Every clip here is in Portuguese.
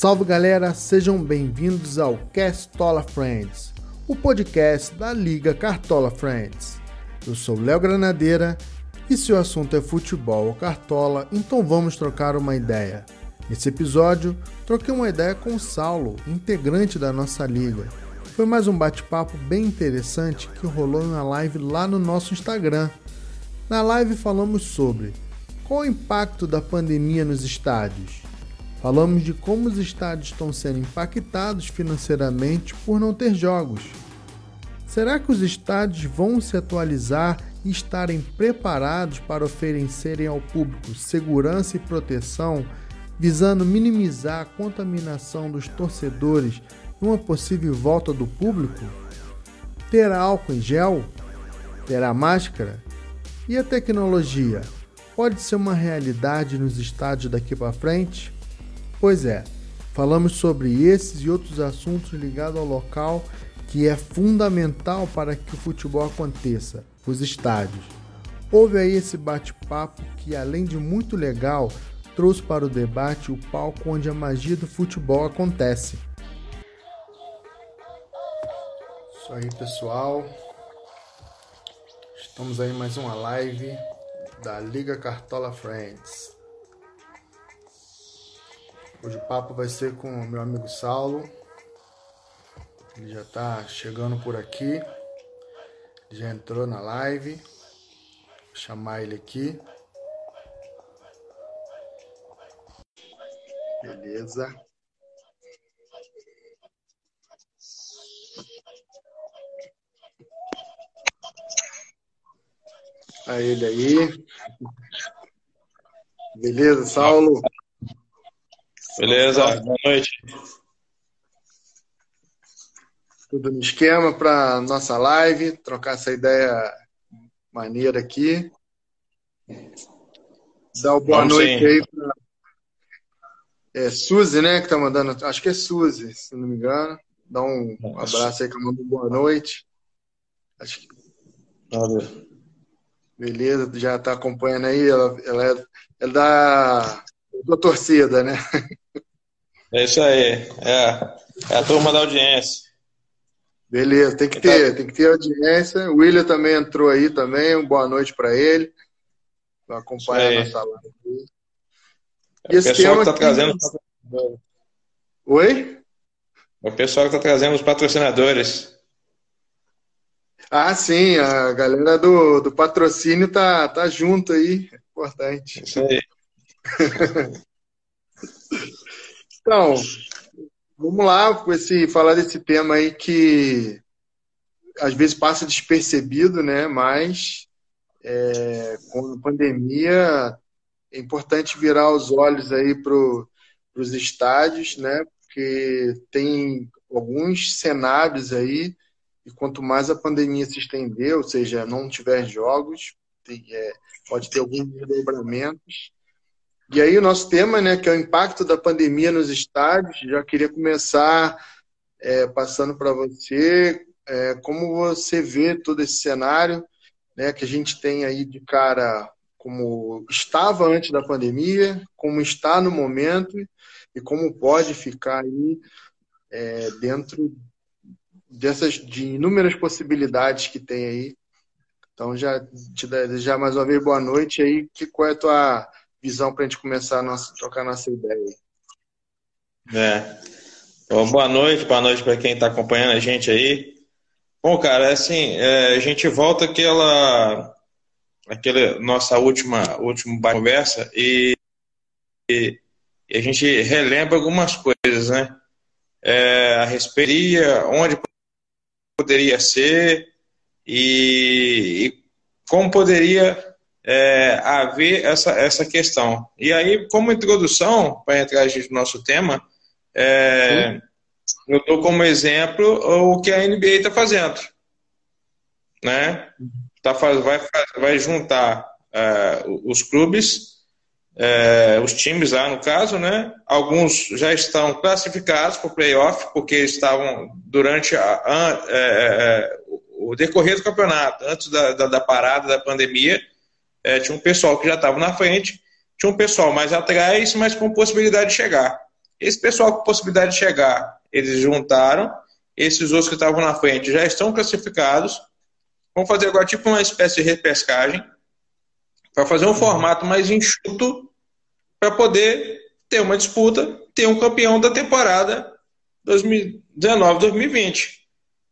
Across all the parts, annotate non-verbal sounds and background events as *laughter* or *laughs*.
Salve galera, sejam bem-vindos ao Castola Friends, o podcast da Liga Cartola Friends. Eu sou Léo Granadeira e se o assunto é futebol ou cartola, então vamos trocar uma ideia. Nesse episódio, troquei uma ideia com o Saulo, integrante da nossa liga. Foi mais um bate-papo bem interessante que rolou uma live lá no nosso Instagram. Na live falamos sobre qual o impacto da pandemia nos estádios. Falamos de como os estádios estão sendo impactados financeiramente por não ter jogos. Será que os estádios vão se atualizar e estarem preparados para oferecerem ao público segurança e proteção, visando minimizar a contaminação dos torcedores numa possível volta do público? Terá álcool em gel? Terá máscara? E a tecnologia? Pode ser uma realidade nos estádios daqui para frente? Pois é, falamos sobre esses e outros assuntos ligados ao local que é fundamental para que o futebol aconteça, os estádios. Houve aí esse bate-papo que, além de muito legal, trouxe para o debate o palco onde a magia do futebol acontece. Isso aí, pessoal. Estamos aí mais uma live da Liga Cartola Friends. Hoje o papo vai ser com o meu amigo Saulo. Ele já está chegando por aqui. Já entrou na live. Vou chamar ele aqui. Beleza. A ele aí. Beleza, Saulo? Beleza, boa noite. Tudo no esquema para nossa live, trocar essa ideia maneira aqui. Dá uma boa Vamos noite sim. aí para é, Suzy, né, que tá mandando, acho que é Suzy, se não me engano. Dá um Nossa. abraço aí que manda boa noite. Acho que... Valeu. Beleza, já tá acompanhando aí, ela, ela é, é da, da torcida, né? *laughs* É isso aí. É, é a turma da audiência. Beleza, tem que ter, tem que ter audiência. O William também entrou aí também. Uma boa noite para ele. Vai acompanhar a nossa live. É o pessoal que está trazendo. Oi? É o pessoal que está trazendo os patrocinadores. Ah, sim, a galera do, do patrocínio tá, tá junto aí. Importante. Isso aí. *laughs* Então, vamos lá com esse, falar desse tema aí que às vezes passa despercebido, né? Mas é, com a pandemia é importante virar os olhos aí para os estádios, né? Porque tem alguns cenários aí e quanto mais a pandemia se estender, ou seja, não tiver jogos, tem, é, pode ter alguns desdobramentos e aí o nosso tema, né, que é o impacto da pandemia nos estádios, já queria começar é, passando para você é, como você vê todo esse cenário, né, que a gente tem aí de cara como estava antes da pandemia, como está no momento e como pode ficar aí é, dentro dessas de inúmeras possibilidades que tem aí. Então já te desejar mais uma vez boa noite aí, que qual é a tua visão para a gente começar a nossa, trocar nossa ideia. É. Bom, boa noite, boa noite para quem está acompanhando a gente aí. Bom, cara, é assim, é, a gente volta aquela, aquela nossa última, última conversa e, e, e, a gente relembra algumas coisas, né? É, a respeito onde poderia ser e, e como poderia é, haver essa, essa questão. E aí, como introdução, para entrar no nosso tema, é, eu dou como exemplo o que a NBA está fazendo. Né? Tá, vai, vai juntar é, os clubes, é, os times lá no caso, né? alguns já estão classificados para o playoff, porque estavam durante a, a, é, é, o decorrer do campeonato, antes da, da, da parada da pandemia, é, tinha um pessoal que já estava na frente, tinha um pessoal mais atrás, mas com possibilidade de chegar. esse pessoal com possibilidade de chegar, eles juntaram, esses outros que estavam na frente já estão classificados. Vamos fazer agora tipo uma espécie de repescagem para fazer um formato mais enxuto para poder ter uma disputa, ter um campeão da temporada 2019-2020.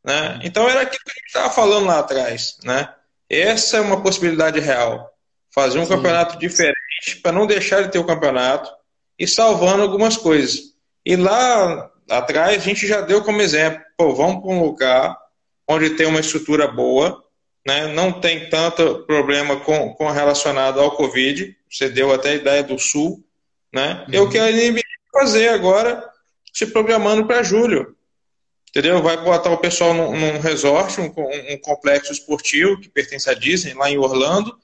Né? Então era aquilo que a gente estava falando lá atrás. Né? Essa é uma possibilidade real. Fazer um Sim. campeonato diferente para não deixar de ter o campeonato e salvando algumas coisas. E lá atrás a gente já deu como exemplo, pô, vamos para um lugar onde tem uma estrutura boa, né? não tem tanto problema com, com relacionado ao Covid, você deu até a ideia do Sul, né? Uhum. O que a NBA vai fazer agora, se programando para julho. Entendeu? Vai botar o pessoal num, num resort, um, um, complexo esportivo que pertence à Disney, lá em Orlando,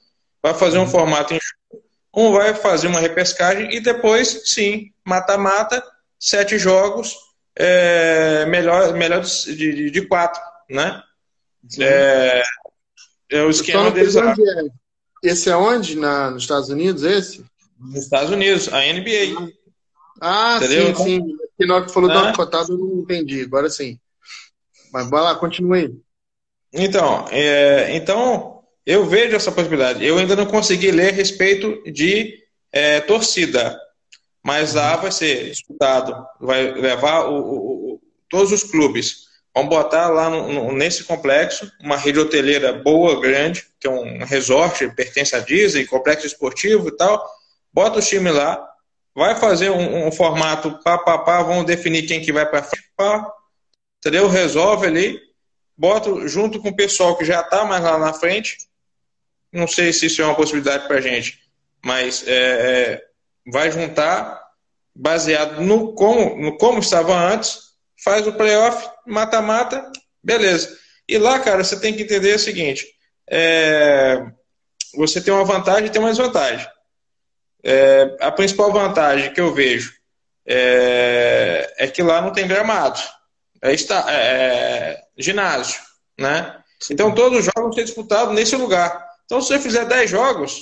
vai fazer um uhum. formato em julho, um vai fazer uma repescagem e depois, sim, mata-mata, sete jogos, é, melhor, melhor de, de, de quatro, né? É, é, o esquema deles. É. Esse é onde? Na, nos Estados Unidos, esse? Nos Estados Unidos, a NBA. Ah, Entendeu? sim, sim. Que na hora que falou ah. do cotado eu não entendi, agora sim. Mas vai lá, continue. Então, é, então, eu vejo essa possibilidade. Eu ainda não consegui ler a respeito de é, torcida, mas lá vai ser disputado, vai levar o, o, o, todos os clubes. Vamos botar lá no, no, nesse complexo uma rede hoteleira boa, grande, que é um resort, pertence à Disney, complexo esportivo e tal bota o time lá, vai fazer um, um formato pá, pá, pá, vamos definir quem que vai para frente, pá, entendeu? Resolve ali, bota junto com o pessoal que já está mais lá na frente. Não sei se isso é uma possibilidade para a gente, mas é, é, vai juntar baseado no como, no como estava antes, faz o playoff, mata-mata, beleza. E lá, cara, você tem que entender o seguinte: é, você tem uma vantagem e tem uma desvantagem. É, a principal vantagem que eu vejo é, é que lá não tem gramado. É, está, é, é ginásio, né? Então todos os jogos vão ser disputados nesse lugar. Então se você fizer 10 jogos,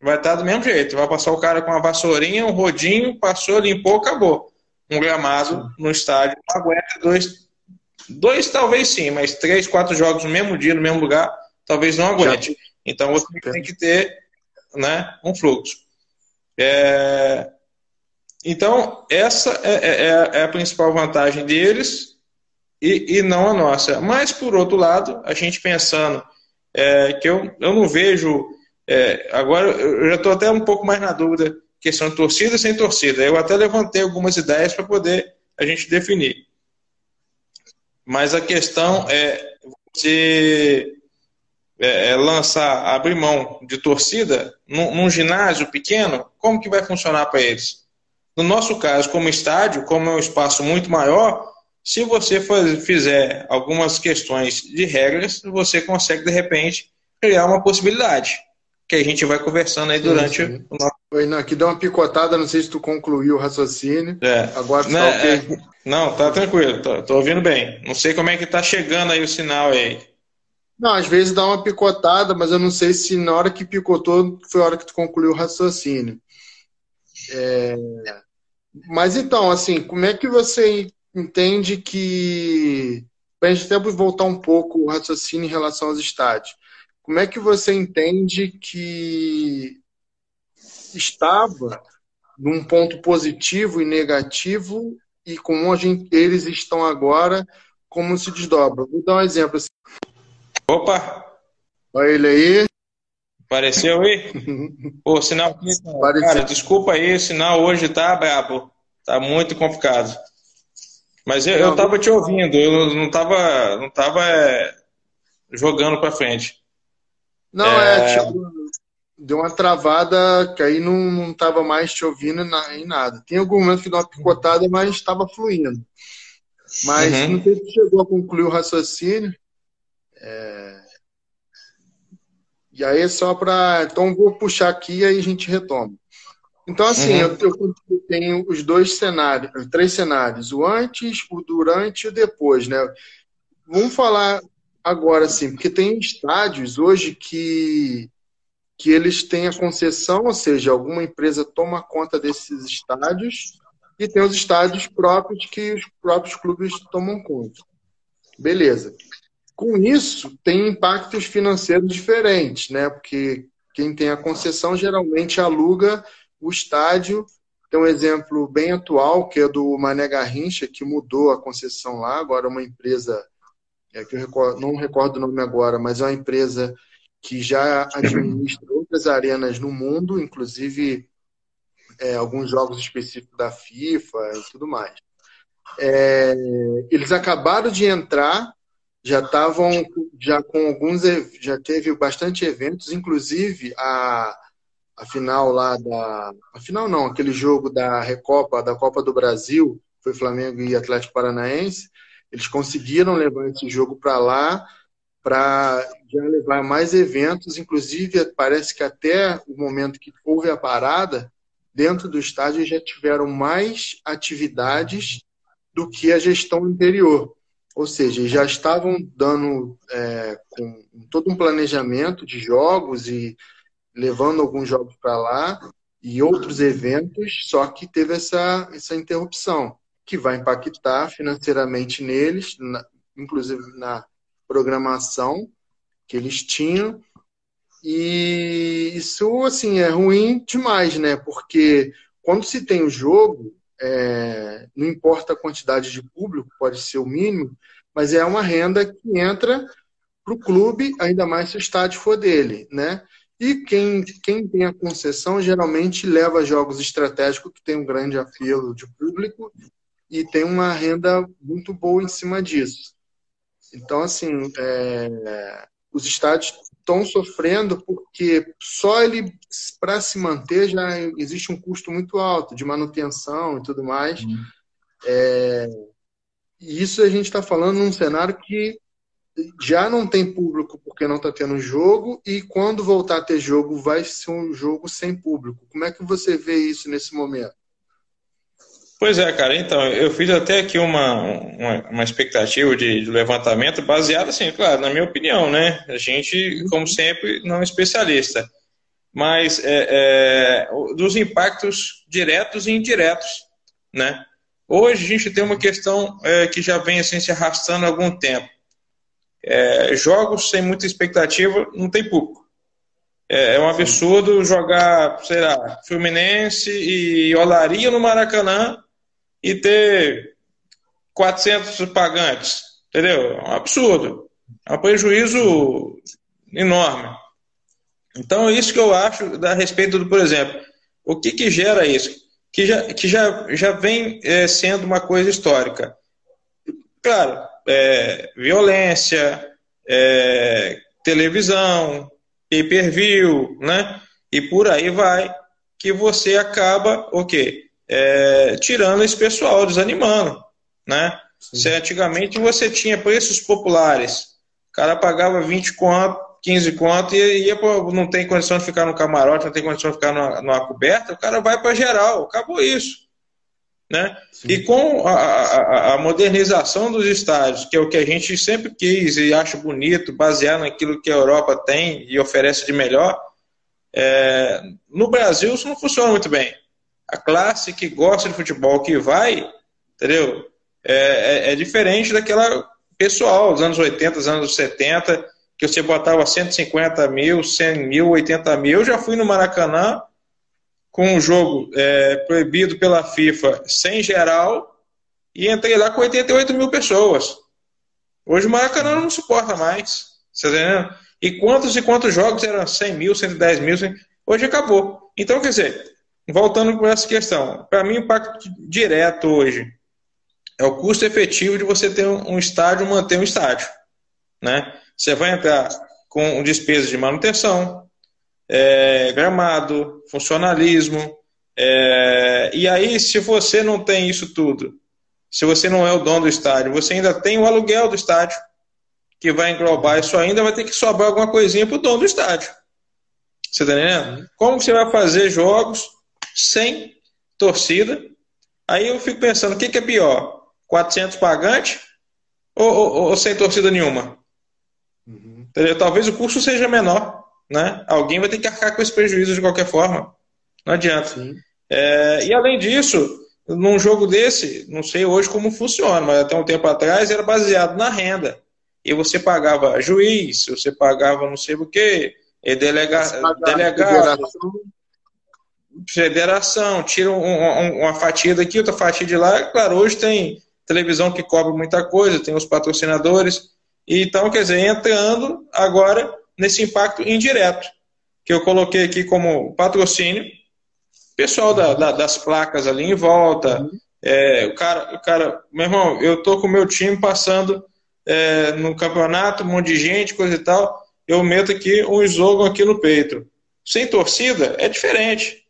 vai estar do mesmo jeito. Vai passar o cara com uma vassourinha, um rodinho, passou, limpou, acabou. Um gramado no estádio não aguenta dois, dois talvez sim, mas três, quatro jogos no mesmo dia, no mesmo lugar, talvez não aguente. Então você tem que ter né, um fluxo. É, então, essa é, é, é, é, a principal vantagem deles e, e, não a nossa. Mas, por outro lado, a gente pensando é, que eu, eu não vejo. É, agora, eu já estou até um pouco mais na dúvida questão de torcida sem torcida. Eu até levantei algumas ideias para poder a gente definir. Mas a questão é você é, é, lançar, abrir mão de torcida num, num, ginásio pequeno, como que vai funcionar para eles? No nosso caso, como estádio, como é um espaço muito maior, se você faz, fizer algumas questões de regras, você consegue, de repente, criar uma possibilidade. Que a gente vai conversando aí durante sim, sim. o nosso. Oi, não, aqui deu uma picotada, não sei se tu concluiu o raciocínio. É. Agora tá não, tá okay. é, não, tá tranquilo, tô, tô ouvindo bem. Não sei como é que tá chegando aí o sinal aí. Não, às vezes dá uma picotada, mas eu não sei se na hora que picotou foi a hora que tu concluiu o raciocínio. É... Mas então, assim, como é que você entende que. Para a gente até voltar um pouco o raciocínio em relação aos estádios. Como é que você entende que estava num ponto positivo e negativo e como a gente, eles estão agora, como se desdobra? Vou dar um exemplo. Assim. Opa! Olha ele aí. Apareceu aí? *laughs* Pô, sinal aqui. Cara, desculpa aí, o sinal hoje tá brabo. Tá muito complicado. Mas eu, eu tava te ouvindo, eu não tava, não tava é, jogando pra frente. Não, é, é tipo, deu uma travada que aí não, não tava mais te ouvindo em nada. Tem algum momento que deu uma picotada, mas estava fluindo. Mas uhum. não sei se chegou a concluir o raciocínio. É... E aí, só para. Então, vou puxar aqui e aí a gente retoma. Então, assim, uhum. eu, eu, tenho os dois cenários, três cenários: o antes, o durante e o depois, né? Vamos falar agora, assim, porque tem estádios hoje que, que eles têm a concessão, ou seja, alguma empresa toma conta desses estádios e tem os estádios próprios que os próprios clubes tomam conta. Beleza. Com isso, tem impactos financeiros diferentes, né? Porque quem tem a concessão geralmente aluga o estádio. Tem um exemplo bem atual, que é do Mané Garrincha, que mudou a concessão lá, agora uma empresa, é que eu recordo, não recordo o nome agora, mas é uma empresa que já administra outras arenas no mundo, inclusive é, alguns jogos específicos da FIFA e tudo mais. É, eles acabaram de entrar já estavam já com alguns já teve bastante eventos, inclusive a a final lá da a final não, aquele jogo da Recopa, da Copa do Brasil, foi Flamengo e Atlético Paranaense, eles conseguiram levar esse jogo para lá para já levar mais eventos, inclusive parece que até o momento que houve a parada, dentro do estádio já tiveram mais atividades do que a gestão anterior. Ou seja, já estavam dando é, com todo um planejamento de jogos e levando alguns jogos para lá e outros eventos, só que teve essa, essa interrupção, que vai impactar financeiramente neles, na, inclusive na programação que eles tinham. E isso, assim, é ruim demais, né? Porque quando se tem o jogo, é, não importa a quantidade de público, pode ser o mínimo, mas é uma renda que entra para o clube, ainda mais se o estádio for dele, né? E quem, quem tem a concessão geralmente leva jogos estratégicos que tem um grande apelo de público e tem uma renda muito boa em cima disso. Então, assim, é, os estádios estão sofrendo porque só ele, para se manter, já existe um custo muito alto de manutenção e tudo mais. Uhum. É, e isso a gente está falando num cenário que já não tem público porque não está tendo jogo, e quando voltar a ter jogo, vai ser um jogo sem público. Como é que você vê isso nesse momento? Pois é, cara, então, eu fiz até aqui uma, uma, uma expectativa de, de, levantamento baseada, assim, claro, na minha opinião, né? A gente, como sempre, não é especialista, mas é, é, dos impactos diretos e indiretos, né? Hoje a gente tem uma questão é, que já vem assim, se arrastando há algum tempo. É, jogos sem muita expectativa não tem público. É, é um absurdo jogar, sei lá, Fluminense e Olaria no Maracanã e ter 400 pagantes. Entendeu? É um absurdo. É um prejuízo enorme. Então, é isso que eu acho a respeito do, por exemplo, o que, que gera isso? Que já, que já, já vem é, sendo uma coisa histórica. Claro, é, violência, é, televisão, pay-per-view, né? E por aí vai, que você acaba o quê? é, tirando esse pessoal, desanimando. Né? Se antigamente você tinha preços populares, o cara pagava 20 conto, 15 conto e ia pra, não tem condição de ficar no camarote, não tem condição de ficar numa, numa coberta, o cara vai para geral, acabou isso. Né? E com a, a, a, modernização dos estádios, que é o que a gente sempre quis e acha bonito, baseado naquilo que a Europa tem e oferece de melhor, é, no Brasil isso não funciona muito bem a classe que gosta de futebol, que vai, entendeu? É, é, é diferente daquela pessoal dos anos 80, dos anos 70, que você botava 150 mil, 100 mil, 80 mil. Eu já fui no Maracanã com um jogo é, proibido pela FIFA sem geral e entrei lá com 88 mil pessoas. Hoje o Maracanã não suporta mais. Você tá? E quantos e quantos jogos eram 100 mil, 110 mil? Hoje acabou. Então, quer dizer, voltando com essa questão, para mim o impacto direto hoje é o custo efetivo de você ter um estádio, manter um estádio. Né? Você vai entrar com despesas de manutenção, é, gramado, funcionalismo, é, e aí se você não tem isso tudo, se você não é o dono do estádio, você ainda tem o aluguel do estádio, que vai englobar isso ainda, vai ter que sobrar alguma coisinha para o dono do estádio. Você está entendendo? Como você vai fazer jogos sem torcida. Aí eu fico pensando, o que, que é pior? 400 pagantes ou, ou, ou sem torcida nenhuma? Uhum. Talvez o custo seja menor. Né? Alguém vai ter que arcar com esse prejuízo de qualquer forma. Não adianta. É, e além disso, num jogo desse, não sei hoje como funciona, mas até um tempo atrás era baseado na renda. E você pagava juiz, você pagava não sei o quê, delega, delegado, federação, tira um, um, uma fatia daqui, outra fatia de lá. Claro, hoje tem televisão que cobra muita coisa, tem os patrocinadores. Então, quer dizer, entrando agora nesse impacto indireto, que eu coloquei aqui como patrocínio, pessoal da, da, das placas ali em volta, é, o, cara, o cara, meu irmão, eu tô com o meu time passando é, no campeonato, um monte de gente, coisa e tal, eu meto aqui um slogan aqui no peito. Sem torcida é diferente.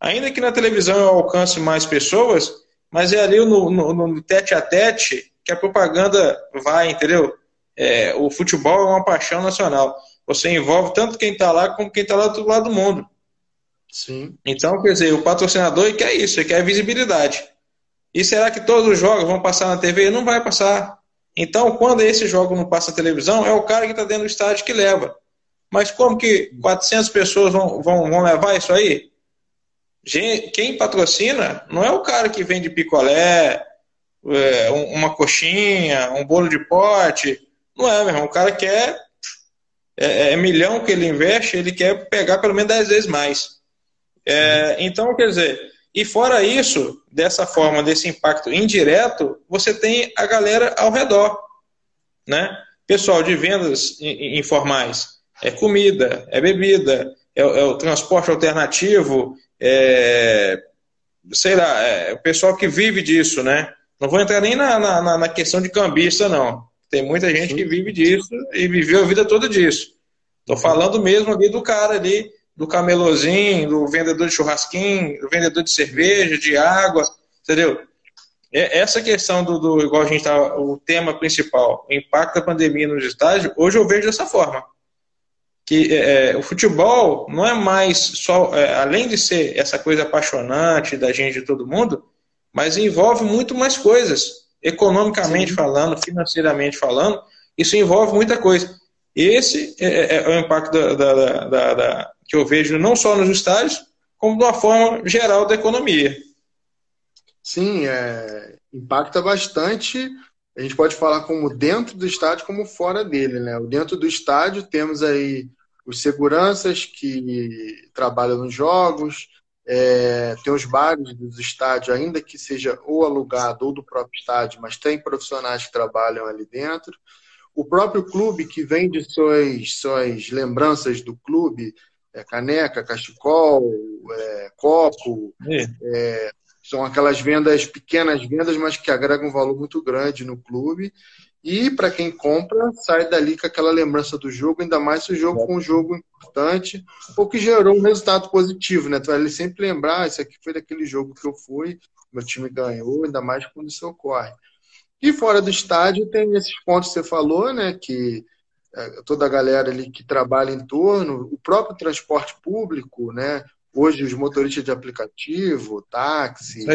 Ainda que na televisão eu alcance mais pessoas, mas é ali no, no, no tete a tete que a propaganda vai, entendeu? É, o futebol é uma paixão nacional. Você envolve tanto quem está lá como quem está lá do outro lado do mundo. Sim. Então, quer dizer, o patrocinador quer isso, ele quer visibilidade. E será que todos os jogos vão passar na TV? Não vai passar. Então, quando esse jogo não passa na televisão, é o cara que está dentro do estádio que leva. Mas como que 400 pessoas vão, vão, vão levar isso aí? Quem patrocina não é o cara que vende picolé, é, uma coxinha, um bolo de pote. Não é, meu irmão. O cara quer. É, é milhão que ele investe, ele quer pegar pelo menos 10 vezes mais. É, então, quer dizer, e fora isso, dessa forma, desse impacto indireto, você tem a galera ao redor. Né? Pessoal de vendas informais. É comida, é bebida, é, é o transporte alternativo, é, sei lá, é, o pessoal que vive disso, né? Não vou entrar nem na, na, na questão de cambista, não. Tem muita gente que vive disso e viveu a vida toda disso. Estou falando mesmo ali do cara ali, do camelozinho, do vendedor de churrasquinho, do vendedor de cerveja, de água, entendeu? Essa questão do, do igual a gente tá, o tema principal, o impacto da pandemia nos estádios, hoje eu vejo dessa forma. Que é, é, o futebol não é mais só, é, além de ser essa coisa apaixonante da gente de todo mundo, mas envolve muito mais coisas, economicamente Sim. falando, financeiramente falando, isso envolve muita coisa. Esse é, é, é o impacto da, da, da, da, que eu vejo não só nos estádios, como de uma forma geral da economia. Sim, é, impacta bastante. A gente pode falar como dentro do estádio, como fora dele. Né? Dentro do estádio temos aí os seguranças que trabalham nos jogos, é, tem os bares dos estádios, ainda que seja ou alugado ou do próprio estádio, mas tem profissionais que trabalham ali dentro. O próprio clube que vende suas, suas lembranças do clube, é, caneca, cachecol, é, copo, é, são aquelas vendas, pequenas vendas, mas que agregam um valor muito grande no clube. E para quem compra, sai dali com aquela lembrança do jogo, ainda mais se o jogo for um jogo importante, ou que gerou um resultado positivo, né? Tu vai sempre lembrar, ah, isso aqui foi daquele jogo que eu fui, meu time ganhou, ainda mais quando isso ocorre. E fora do estádio tem esses pontos que você falou, né? Que é, toda a galera ali que trabalha em torno, o próprio transporte público, né? Hoje os motoristas de aplicativo, táxi,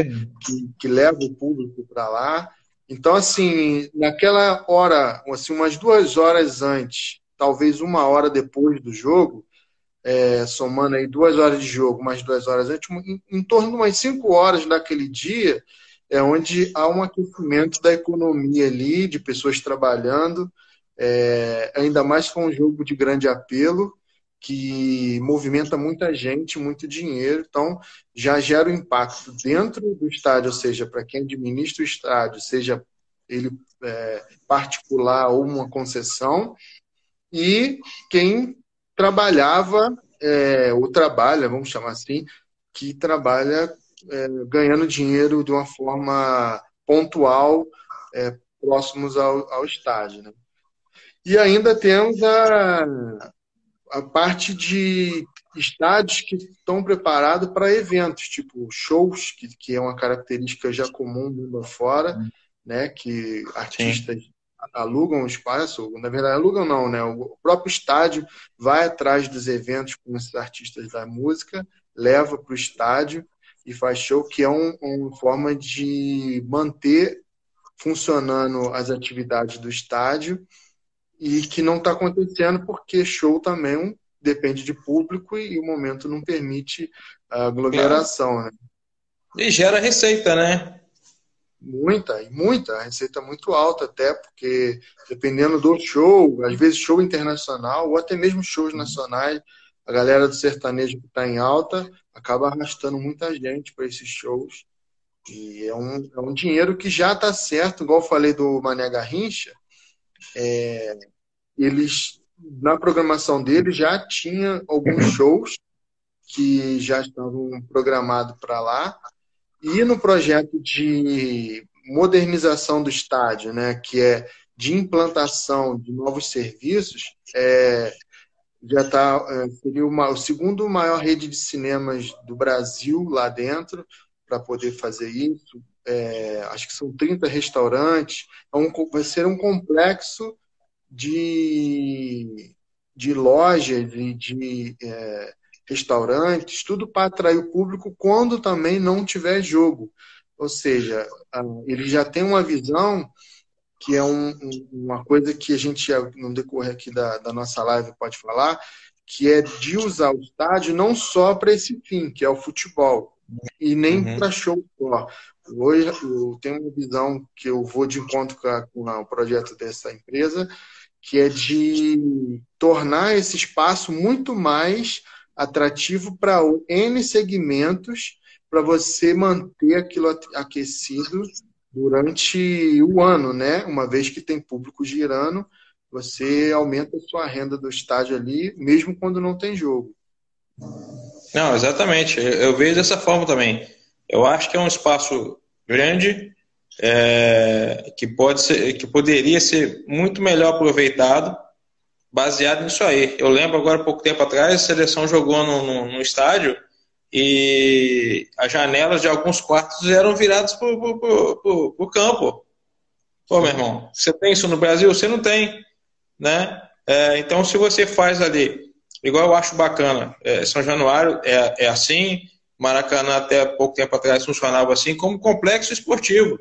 que, que levam o público para lá. Então, assim, naquela hora, assim, umas duas horas antes, talvez uma hora depois do jogo, é, somando aí duas horas de jogo, mais duas horas antes, em, em, torno de umas cinco horas daquele dia, é onde há um aquecimento da economia ali, de pessoas trabalhando, é, ainda mais com um jogo de grande apelo, que movimenta muita gente, muito dinheiro, então já gera um impacto dentro do estádio, ou seja, para quem administra o estádio, seja ele é, particular ou uma concessão, e quem trabalhava é, ou trabalha, vamos chamar assim, que trabalha é, ganhando dinheiro de uma forma pontual é, próximos ao, ao estádio. Né? E ainda temos a, a parte de estádios que estão preparados para eventos, tipo shows, que, que é uma característica já comum mundo afora, uhum. né? Que artistas Sim. alugam o espaço, na verdade alugam não, né? O próprio estádio vai atrás dos eventos com esses artistas da música, leva para o estádio e faz show, que é um, uma forma de manter funcionando as atividades do estádio e que não está acontecendo porque show também depende de público e, o momento não permite a aglomeração. Né? E gera receita, né? Muita, e muita, receita muito alta até, porque dependendo do show, às vezes show internacional, ou até mesmo shows nacionais, a galera do sertanejo que está em alta acaba arrastando muita gente para esses shows. E é um, é um dinheiro que já está certo, igual eu falei do Mané Garrincha, é, eles, na programação deles, já tinha alguns shows que já estavam programados para lá, e no projeto de modernização do estádio, né, que é de implantação de novos serviços, é, já está é, seria uma, o segundo maior rede de cinemas do Brasil lá dentro para poder fazer isso. É, acho que são 30 restaurantes. É um, vai ser um complexo de, de lojas e de, é, restaurantes, tudo para atrair o público quando também não tiver jogo. Ou seja, ele já tem uma visão que é um, uma coisa que a gente, no decorrer aqui da, da nossa live, pode falar, que é de usar o estádio não só para esse fim, que é o futebol, e nem uhum. para show só. Hoje eu tenho uma visão que eu vou de encontro com, a, com o projeto dessa empresa, que é de tornar esse espaço muito mais atrativo para N segmentos para você manter aquilo aquecido durante o ano, né? Uma vez que tem público girando, você aumenta a sua renda do estádio ali, mesmo quando não tem jogo. Não, exatamente. Eu vejo dessa forma também. Eu acho que é um espaço grande é, que pode ser, que poderia ser muito melhor aproveitado baseado nisso aí. Eu lembro agora, pouco tempo atrás, a seleção jogou no, no, no estádio e as janelas de alguns quartos eram viradas para o campo. Pô, meu irmão, você tem isso no Brasil? Você não tem, né? É, então, se você faz ali, igual eu acho bacana, é, São Januário é, é assim, Maracanã até pouco tempo atrás funcionava assim, como complexo esportivo.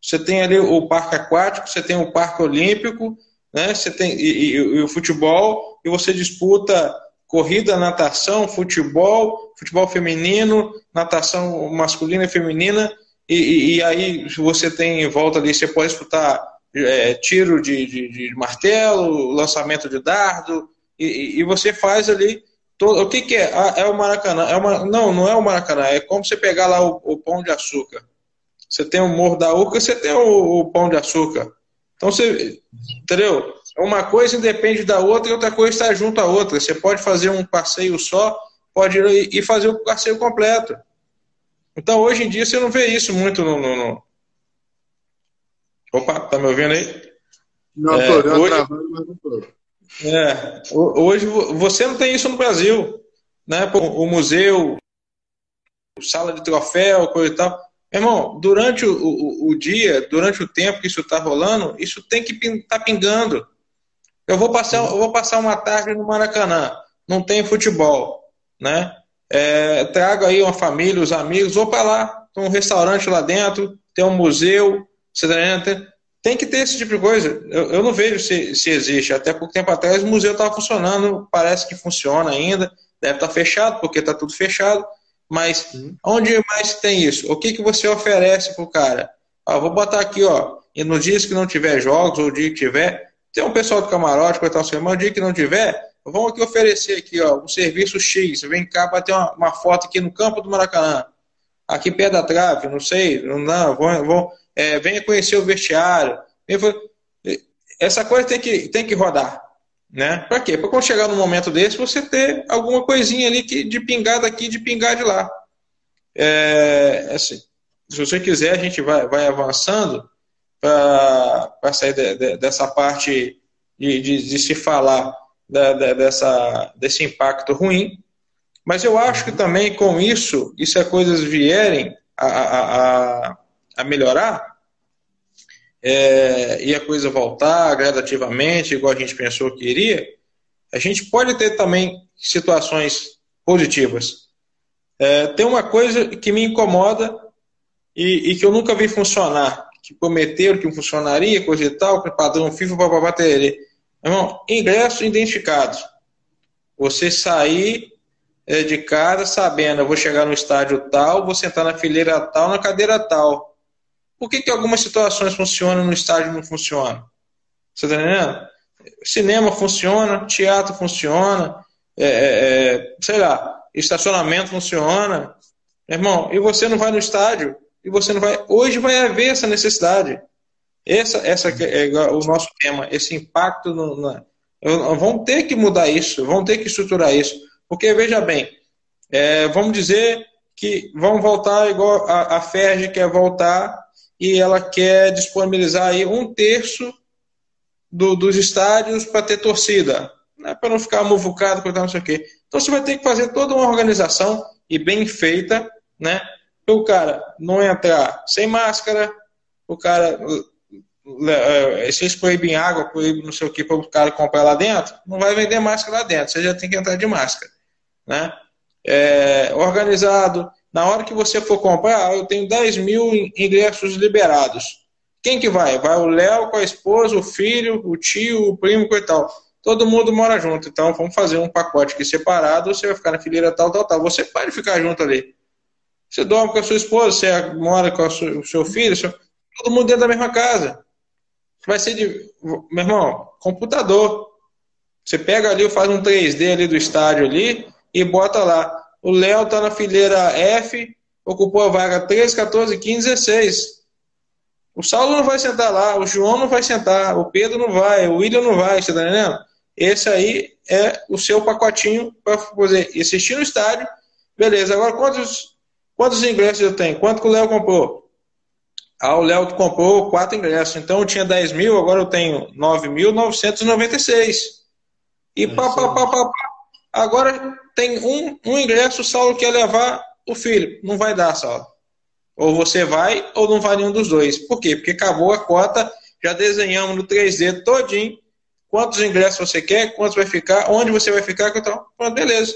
Você tem ali o parque aquático, você tem o parque olímpico, né? Você tem e, e, e, o futebol e você disputa corrida, natação, futebol, futebol feminino, natação masculina e feminina e, e aí você tem em volta ali você pode disputar é, tiro de, de, de, martelo, lançamento de dardo e, você faz ali todo, o que, que é? Ah, é o Maracanã? É uma, não, não é o Maracanã. É como você pegar lá o, o pão de açúcar. Você tem o Morro da Urca, você tem o, o pão de açúcar. Então você, entendeu? Uma coisa independe da outra e outra coisa está junto à outra. Você pode fazer um passeio só, pode ir e fazer o passeio completo. Então hoje em dia você não vê isso muito no. no, no... Opa, tá me ouvindo aí? Não, é, tô, hoje... travando, mas não tô. É, hoje você não tem isso no Brasil. Né? O museu, sala de troféu, coisa e tal. Irmão, durante o, o, o, dia, durante o tempo que isso está rolando, isso tem que estar tá pingando. Eu vou passar, eu vou passar uma tarde no Maracanã, não tem futebol, né? É, trago aí uma família, os amigos, vou para lá, tem um restaurante lá dentro, tem um museu, você tá tem que ter esse tipo de coisa. Eu, eu não vejo se, se existe. Até pouco tempo atrás o museu estava funcionando, parece que funciona ainda, deve estar tá fechado, porque está tudo fechado mas onde mais tem isso? O que, que você oferece para o cara? Ah, vou botar aqui, ó, e no dia que não tiver jogos, ou dia que tiver, tem um pessoal do camarote, coisa tal, assim, mas o dia que não tiver, vamos aqui oferecer aqui, ó, um serviço X, vem cá bater uma, uma foto aqui no campo do Maracanã, aqui perto da trave, não sei, não, vão, vão, é, venha conhecer o vestiário, essa coisa tem que, tem que rodar, né? Para quê? Para quando chegar num momento desse, você ter alguma coisinha ali que, de pingar daqui, de pingar de lá. É, assim, se você quiser, a gente vai, vai avançando para sair de, de, dessa parte de, de, de se falar da, dessa, desse impacto ruim. Mas eu acho que também com isso, e se as coisas vierem a, a, a melhorar, é, e a coisa voltar gradativamente, igual a gente pensou que iria, a gente pode ter também situações positivas. É, tem uma coisa que me incomoda e, e, que eu nunca vi funcionar, que prometeram que funcionaria, coisa e tal, que padrão FIFA para bater. Irmão, ingressos identificados. Você sair é, de casa sabendo, eu vou chegar no estádio tal, vou sentar na fileira tal, na cadeira tal. Por que, que algumas situações funcionam no estádio não funcionam? Você está entendendo? Cinema funciona, teatro funciona, é, é, é, sei lá, estacionamento funciona. Irmão, e você não vai no estádio, e você não vai. Hoje vai haver essa necessidade. Essa, essa é o nosso tema, esse impacto. No, vão ter que mudar isso, vão ter que estruturar isso. Porque, veja bem, é, vamos dizer que vão voltar igual a, a quer voltar e ela quer disponibilizar aí um terço do, dos estádios para ter torcida, né, para não ficar muvucado, não sei o quê. Então você vai ter que fazer toda uma organização e bem feita, né? Para o cara não entrar sem máscara, o cara é, se eles proíbem água, proíbem não sei o que para o cara comprar lá dentro, não vai vender máscara lá dentro, você já tem que entrar de máscara. Né? É, organizado, na hora que você for comprar, eu tenho 10 mil ingressos liberados. Quem que vai? Vai o Léo com a esposa, o filho, o tio, o primo, e tal. Todo mundo mora junto, então vamos fazer um pacote aqui separado, você vai ficar na fileira tal, tal, tal. Você pode ficar junto ali. Você dorme com a sua esposa, você mora com sua, o seu filho, seu... todo mundo dentro da mesma casa. Vai ser de. Meu irmão, computador. Você pega ali, faz um 3D ali do estádio ali e bota lá. O Léo tá na fileira F, ocupou a vaga 13, 14, 15, 16. O Saulo não vai sentar lá, o João não vai sentar, o Pedro não vai, o William não vai, você tá entendendo? Esse aí é o seu pacotinho para fazer assistir no estádio. Beleza, agora quantos, quantos ingressos eu tenho? Quanto que o Léo comprou? Ah, o Léo comprou quatro ingressos, então eu tinha 10 mil, agora eu tenho 9.996. E é pá, pá, pá, pá, pá. Agora tem um, um ingresso, o Saulo quer levar o filho. Não vai dar, Saulo. Ou você vai, ou não vai nenhum dos dois. Por quê? Porque acabou a cota, já desenhamos no 3D todinho quantos ingressos você quer, quantos vai ficar, onde você vai ficar, então, pronto, beleza.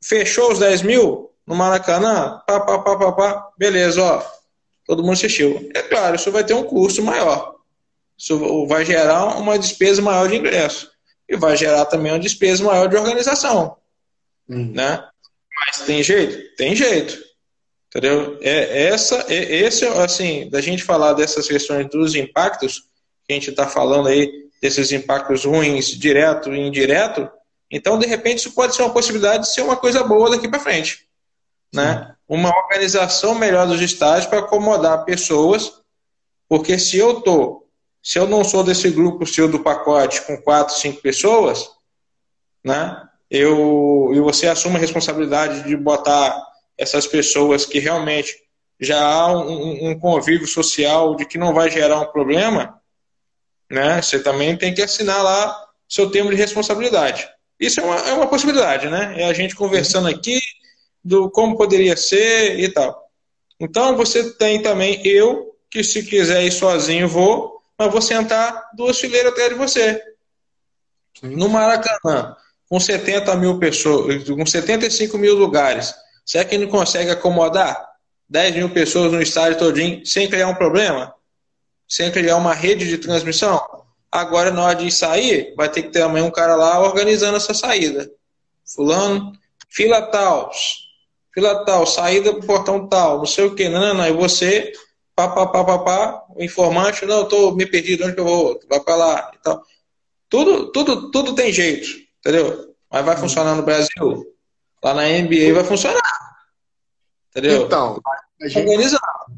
Fechou os 10 mil no Maracanã? Pá, pá, pá, pá, pá. Beleza, ó todo mundo assistiu. É claro, isso vai ter um custo maior. Isso vai gerar uma despesa maior de ingresso. E vai gerar também uma despesa maior de organização. Uhum. Né? Mas tem jeito? Tem jeito. Entendeu? É, essa, é, esse, assim, da gente falar dessas questões dos impactos, que a gente está falando aí, desses impactos ruins, direto e indireto, então, de repente, isso pode ser uma possibilidade de ser uma coisa boa daqui para frente. Né? uma organização melhor dos estádios para acomodar pessoas, porque se eu tô, se eu não sou desse grupo seu do pacote com quatro, cinco pessoas, né? Eu e você assume a responsabilidade de botar essas pessoas que realmente já há um, um convívio social de que não vai gerar um problema, né? Você também tem que assinar lá seu termo de responsabilidade. Isso é uma, é uma possibilidade, né? É a gente conversando aqui, do como poderia ser e tal. Então você tem também eu, que se quiser ir sozinho vou, mas vou sentar duas fileiras atrás de você. No Maracanã, com 70 mil pessoas, com 75 mil lugares, será que não consegue acomodar 10 mil pessoas no estádio todinho sem criar um problema? Sem criar uma rede de transmissão? Agora, na hora de sair, vai ter que ter também um cara lá organizando essa saída. Fulano, fila tal, fila tal, saída do portão tal, não sei o que, não, não, não. E você, pá, pá, pá, pá, pá, o informante, não, eu tô me perdido, onde que eu vou? Vai para lá e tal. Tudo, tudo, tudo tem jeito, entendeu? Mas vai funcionar no Brasil. Lá na NBA vai funcionar. Entendeu? Então, a gente... organizado.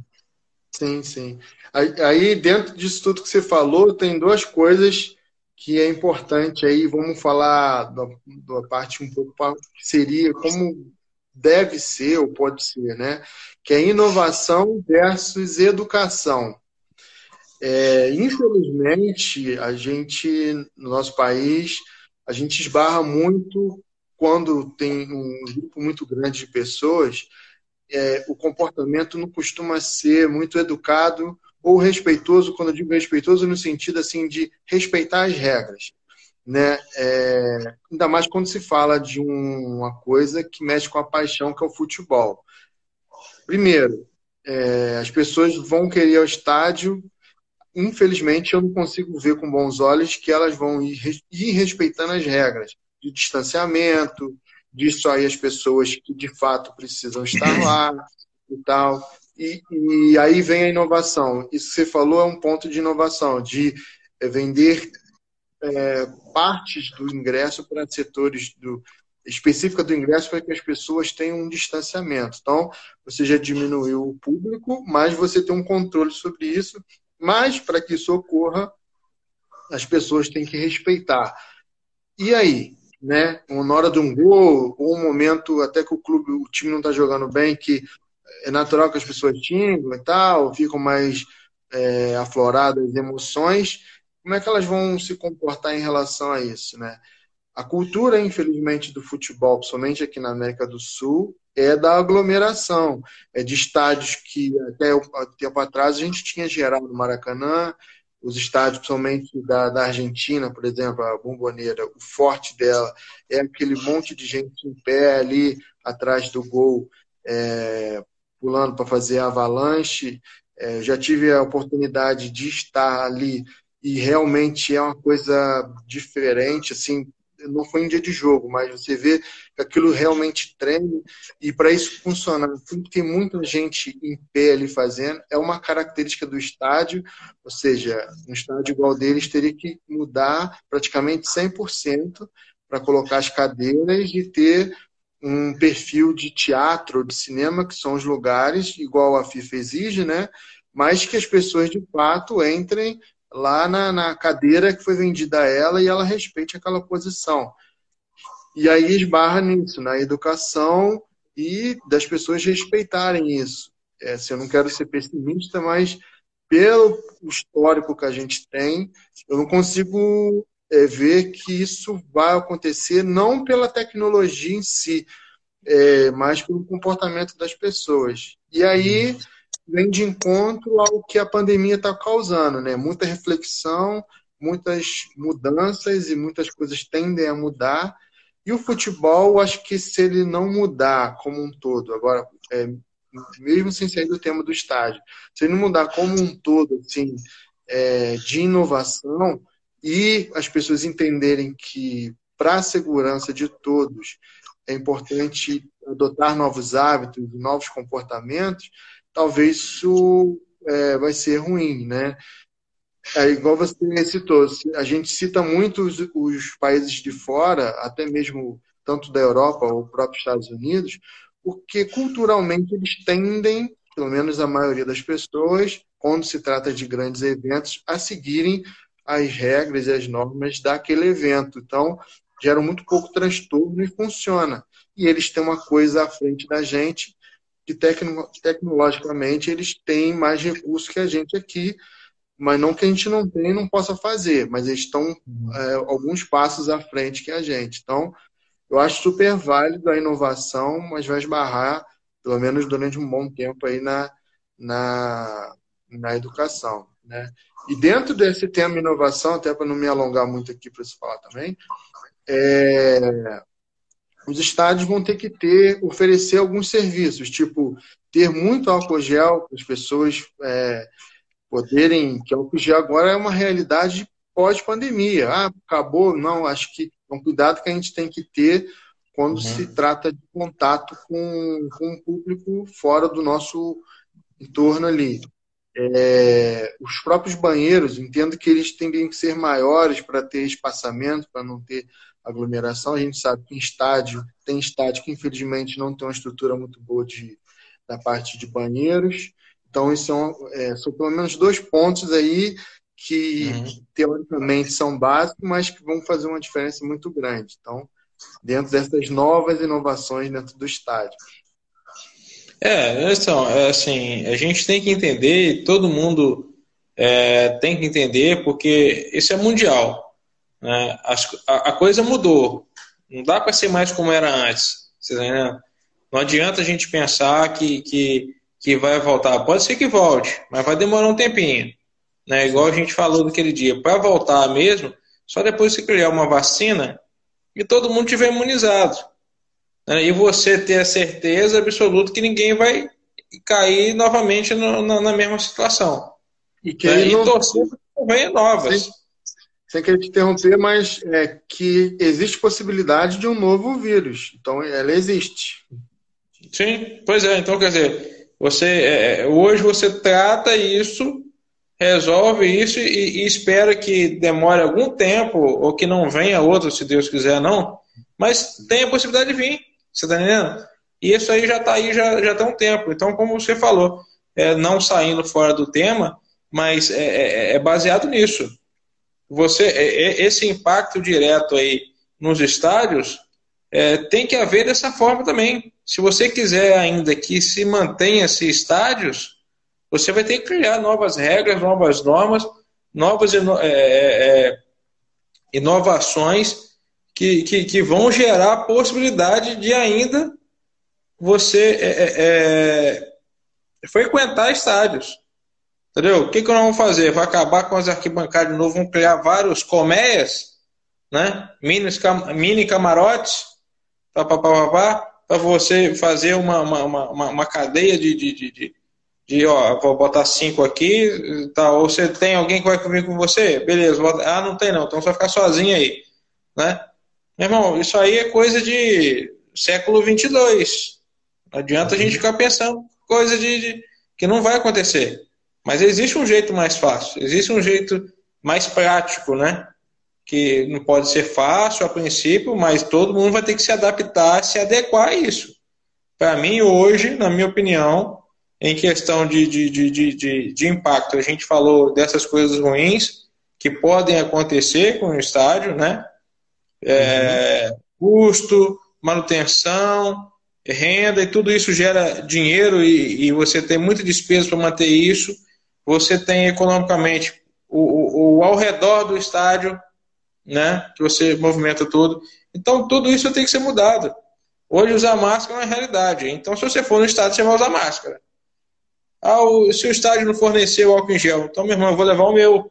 Sim, sim. Aí, dentro disso tudo que você falou, tem duas coisas que é importante aí. Vamos falar da, da parte um pouco que seria como deve ser ou pode ser, né? Que é inovação versus educação. É, infelizmente, a gente, no nosso país, a gente esbarra muito quando tem um grupo muito grande de pessoas, é, o comportamento não costuma ser muito educado ou respeitoso, quando eu digo respeitoso, no sentido assim de respeitar as regras né? É, ainda mais quando se fala de um, uma coisa que mexe com a paixão, que é o futebol. Primeiro, é, as pessoas vão querer ir ao estádio. Infelizmente, eu não consigo ver com bons olhos que elas vão ir, respeitando as regras de distanciamento, dissuadir as pessoas que de fato precisam estar lá e tal. E, e aí vem a inovação. Isso que você falou é um ponto de inovação, de é, vender é, partes do ingresso para setores do, específica do ingresso para que as pessoas tenham um distanciamento. Então, você já diminuiu o público, mas você tem um controle sobre isso. Mas, para que isso ocorra, as pessoas têm que respeitar. E aí? Né? Na hora de um gol, ou um momento até que o clube, o time não está jogando bem, que é natural que as pessoas xingam e tal, ficam mais é, afloradas emoções. Como é que elas vão se comportar em relação a isso, né? A cultura, infelizmente, do futebol, principalmente aqui na América do Sul, é da aglomeração. É de estádios que até um tempo atrás a gente tinha geral no Maracanã, os estádios, principalmente da, da Argentina, por exemplo, a Bomboneira, o forte dela é aquele monte de gente em pé ali atrás do gol, é, pulando para fazer avalanche. É, já tive a oportunidade de estar ali e realmente é uma coisa diferente, assim, não foi um dia de jogo, mas você vê que aquilo realmente treme e para isso funcionar, tem muita gente em pé ali fazendo, é uma característica do estádio, ou seja, um estádio igual deles teria que mudar praticamente 100% para colocar as cadeiras e ter um perfil de teatro, de cinema, que são os lugares, igual a FIFA exige, né? Mas que as pessoas de fato entrem lá na, na cadeira que foi vendida a ela e ela respeite aquela posição. E aí esbarra nisso, na educação e das pessoas respeitarem isso. É, se eu não quero ser pessimista, mas pelo histórico que a gente tem, eu não consigo é, ver que isso vai acontecer não pela tecnologia em si, é, mas pelo comportamento das pessoas. E aí vem de encontro ao que a pandemia está causando, né? Muita reflexão, muitas mudanças e muitas coisas tendem a mudar. E o futebol, acho que se ele não mudar como um todo, agora, é, mesmo sem sair do tema do estádio, se ele não mudar como um todo, assim, é, de inovação e as pessoas entenderem que para a segurança de todos é importante adotar novos hábitos, novos comportamentos, talvez isso é, vai ser ruim, né? É igual você citou, a gente cita muito os, os, países de fora, até mesmo tanto da Europa ou próprios Estados Unidos, porque culturalmente eles tendem, pelo menos a maioria das pessoas, quando se trata de grandes eventos, a seguirem as regras e as normas daquele evento. Então, gera muito pouco transtorno e funciona. E eles têm uma coisa à frente da gente que tecno, tecnologicamente eles têm mais recursos que a gente aqui, mas não que a gente não tenha e não possa fazer, mas eles estão uhum. é, alguns passos à frente que a gente. Então, eu acho super válido a inovação, mas vai esbarrar, pelo menos durante um bom tempo, aí na, na, na educação. Né? E dentro desse tema inovação, até para não me alongar muito aqui para você falar também, é, os estádios vão ter que ter, oferecer alguns serviços, tipo ter muito álcool gel para as pessoas é, poderem, que álcool gel agora é uma realidade pós-pandemia. Ah, acabou? Não, acho que é um cuidado que a gente tem que ter quando uhum. se trata de contato com, com o público fora do nosso entorno ali. É, os próprios banheiros, entendo que eles têm que ser maiores para ter espaçamento, para não ter aglomeração. A gente sabe que em estádio, tem estádio que infelizmente não tem uma estrutura muito boa de, da parte de banheiros. Então, isso são, é, são pelo menos dois pontos aí que uhum. teoricamente são básicos, mas que vão fazer uma diferença muito grande. Então, dentro dessas novas inovações dentro do estádio. É, então, é assim, a gente tem que entender, todo mundo é, tem que entender, porque isso é mundial. Né? A, a, coisa mudou. Não dá para ser mais como era antes. Né? Não adianta a gente pensar que, que, que vai voltar. Pode ser que volte, mas vai demorar um tempinho. Né? Igual a gente falou naquele dia. Para voltar mesmo, só depois você criar uma vacina e todo mundo tiver imunizado. Né? E você ter a certeza absoluta que ninguém vai cair novamente no, na, na, mesma situação. E que né? e torcer para novas. Sim. Sem querer te interromper, mas é que existe possibilidade de um novo vírus. Então, ela existe. Sim, pois é. Então, quer dizer, você é, é hoje você trata isso, resolve isso e, e, espera que demore algum tempo ou que não venha outro, se Deus quiser, não. Mas tem a possibilidade de vir. Você está entendendo? E isso aí já está aí já, já tem um tempo. Então, como você falou, é, não saindo fora do tema, mas é, é, é baseado nisso. Você, é, é, esse impacto direto aí nos estádios tem que haver dessa forma também. Se você quiser ainda que se mantenha esses estádios, você vai ter que criar novas regras, novas normas, novas inovações que, que, que vão gerar a possibilidade de ainda você é, é, é, frequentar estádios. Entendeu? O que, que nós vamos fazer? Vai acabar com as arquibancadas de novo, vamos criar vários colmeias, né? mini, mini camarotes, para você fazer uma, uma, uma, uma cadeia de, de, de, de, de, ó, vou botar cinco aqui, tá, ou você tem alguém que vai comigo com você? Beleza, bota, ah, não tem não, então você vai ficar sozinho aí, né? Meu irmão, isso aí é coisa de século 22, não adianta a gente ficar pensando coisa de, de, que não vai acontecer. Mas existe um jeito mais fácil, existe um jeito mais prático, né? Que não pode ser fácil a princípio, mas todo mundo vai ter que se adaptar, se adequar a isso. Para mim, hoje, na minha opinião, em questão de, de, de, de, de impacto, a gente falou dessas coisas ruins que podem acontecer com o estádio, né? É, custo, manutenção, renda e tudo isso gera dinheiro e, e você tem muita despesa para manter isso. Você tem economicamente o, o, o, ao redor do estádio, né, que você movimenta tudo. Então tudo isso tem que ser mudado. Hoje usar máscara é uma realidade. Então se você for no estádio você vai usar máscara. Ah, o, se o estádio não fornecer o álcool em gel, então meu irmão, eu vou levar o meu.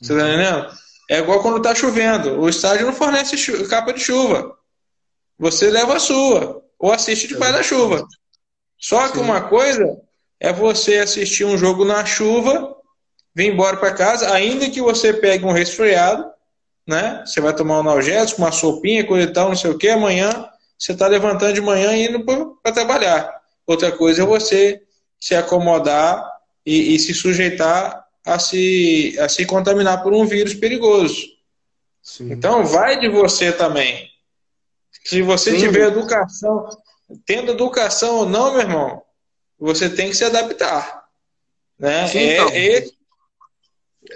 Você está entendendo? É igual quando está chovendo. O estádio não fornece capa de chuva. Você leva a sua ou assiste debaixo da chuva. Só que Sim. uma coisa é você assistir um jogo na chuva, vir embora para casa, ainda que você pegue um resfriado, né? Você vai tomar um analgésico, uma sopinha, coisa e tal, não sei o que, amanhã você está levantando de manhã e indo para trabalhar. Outra coisa é você se acomodar e, e, se sujeitar a se, a se contaminar por um vírus perigoso. Sim. Então vai de você também. Se você Sim. tiver educação, tendo educação ou não, meu irmão, você tem que se adaptar. Né? Sim, é, então. é,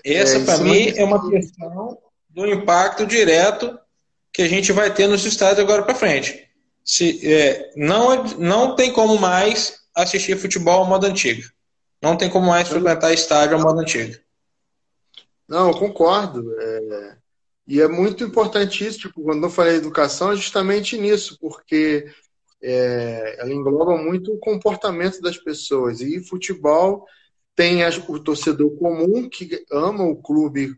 essa, é, para mim, é uma questão do impacto direto que a gente vai ter nos estados agora para frente. Se, é, não, não tem como mais assistir futebol à moda antiga. Não tem como mais frequentar estádio à moda antiga. Não, eu concordo. É, e é muito importante isso, tipo, quando eu falei educação, é justamente nisso, porque é, ela engloba muito o comportamento das pessoas. E futebol tem as, o torcedor comum que ama o clube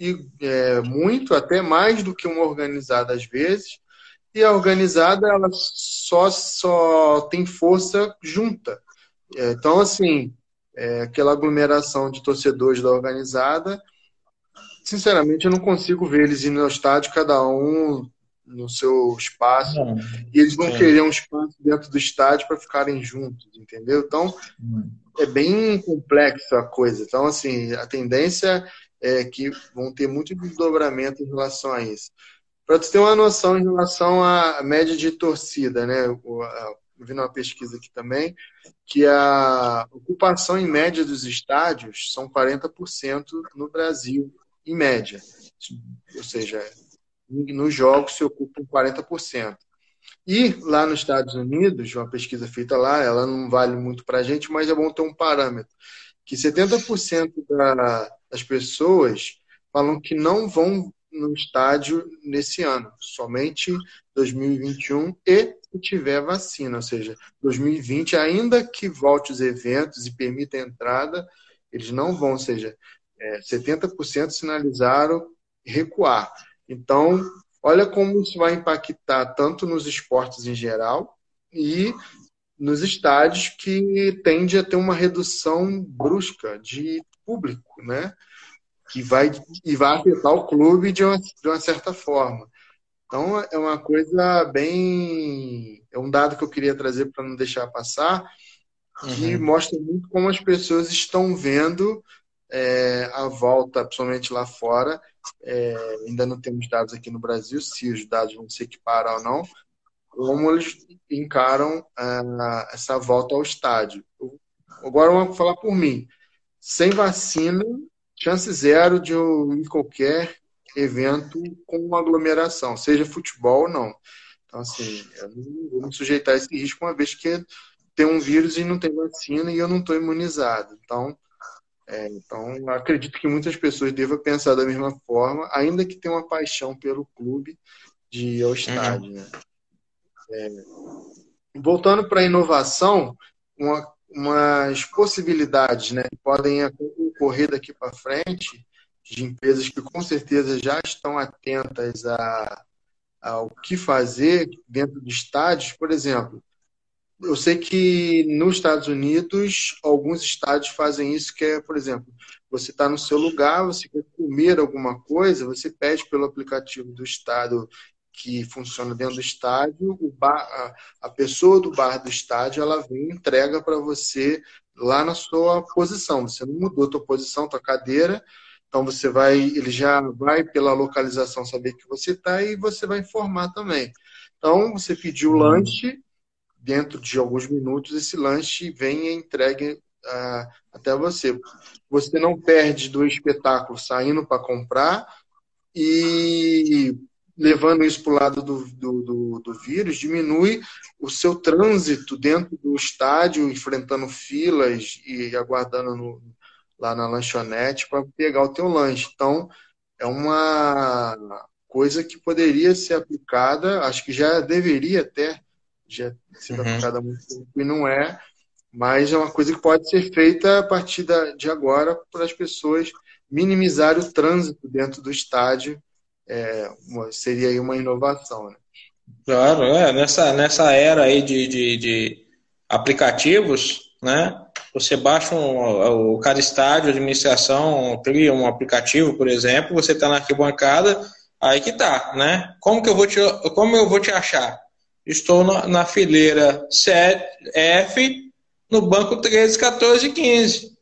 e é, muito, até mais do que uma organizada às vezes. E a organizada ela só, só tem força junta. É, então, assim, é, aquela aglomeração de torcedores da organizada sinceramente, eu não consigo ver eles indo ao estádio, cada um no seu espaço. e eles vão querer um espaço dentro do estádio para ficarem juntos, entendeu? Então, é bem complexa a coisa. Então, assim, a tendência é que vão ter muito desdobramento em relação a isso. Para você ter uma noção em relação à média de torcida, né? Eu vi uma pesquisa aqui também, que a ocupação em média dos estádios são 40% no Brasil em média. Ou seja, nos jogos se ocupam 40%. E lá nos Estados Unidos, uma pesquisa feita lá, ela não vale muito para a gente, mas é bom ter um parâmetro, que 70% da, das pessoas falam que não vão no estádio nesse ano, somente 2021 e se tiver vacina, ou seja, 2020, ainda que volte os eventos e permita a entrada, eles não vão, ou seja, é, 70% sinalizaram recuar. Então, olha como isso vai impactar tanto nos esportes em geral e nos estádios que tende a ter uma redução brusca de público, né? que vai, e vai afetar o clube de uma, de uma certa forma. Então, é uma coisa bem. É um dado que eu queria trazer para não deixar passar, que uhum. mostra muito como as pessoas estão vendo é, a volta, principalmente lá fora. É, ainda não temos dados aqui no Brasil, se os dados vão se equiparar ou não, como eles encaram uh, essa volta ao estádio. Agora vamos falar por mim. Sem vacina, chance zero de eu ir qualquer evento com aglomeração, seja futebol ou não. Então, assim, eu não vou me sujeitar a esse risco, uma vez que tem um vírus e não tem vacina e eu não estou imunizado. Então, é, então, acredito que muitas pessoas devam pensar da mesma forma, ainda que tenham uma paixão pelo clube de ir ao estádio. Né? É, voltando para a inovação, uma, umas possibilidades né, que podem ocorrer daqui para frente de empresas que com certeza já estão atentas a, ao que fazer dentro de estádios, por exemplo, eu sei que nos Estados Unidos, alguns estádios fazem isso, que é, por exemplo, você está no seu lugar, você quer comer alguma coisa, você pede pelo aplicativo do estado que funciona dentro do estádio, o bar, a, pessoa do bar do estádio, ela vem e entrega para você lá na sua posição. Você não mudou a tua posição, tua cadeira, então você vai, ele já vai pela localização saber que você está e você vai informar também. Então você pediu o uhum. lanche, dentro de alguns minutos esse lanche vem e entregue uh, até você. Você não perde do espetáculo saindo para comprar e levando isso para o lado do, do, do, do, vírus, diminui o seu trânsito dentro do estádio, enfrentando filas e aguardando no, lá na lanchonete para pegar o teu lanche. Então, é uma coisa que poderia ser aplicada, acho que já deveria até já ser uhum. aplicada há muito tempo e não é, mas é uma coisa que pode ser feita a partir de agora para as pessoas minimizarem o trânsito dentro do estádio é, seria aí uma inovação. Né? Claro, é, nessa, nessa era aí de, de, de aplicativos, né? Você baixa um, o cada estádio, administração, cria um aplicativo, por exemplo, você está na arquibancada, aí que tá, né? Como que eu vou te, como eu vou te achar? Estou na, na fileira 7, F, no banco 13, 14 15.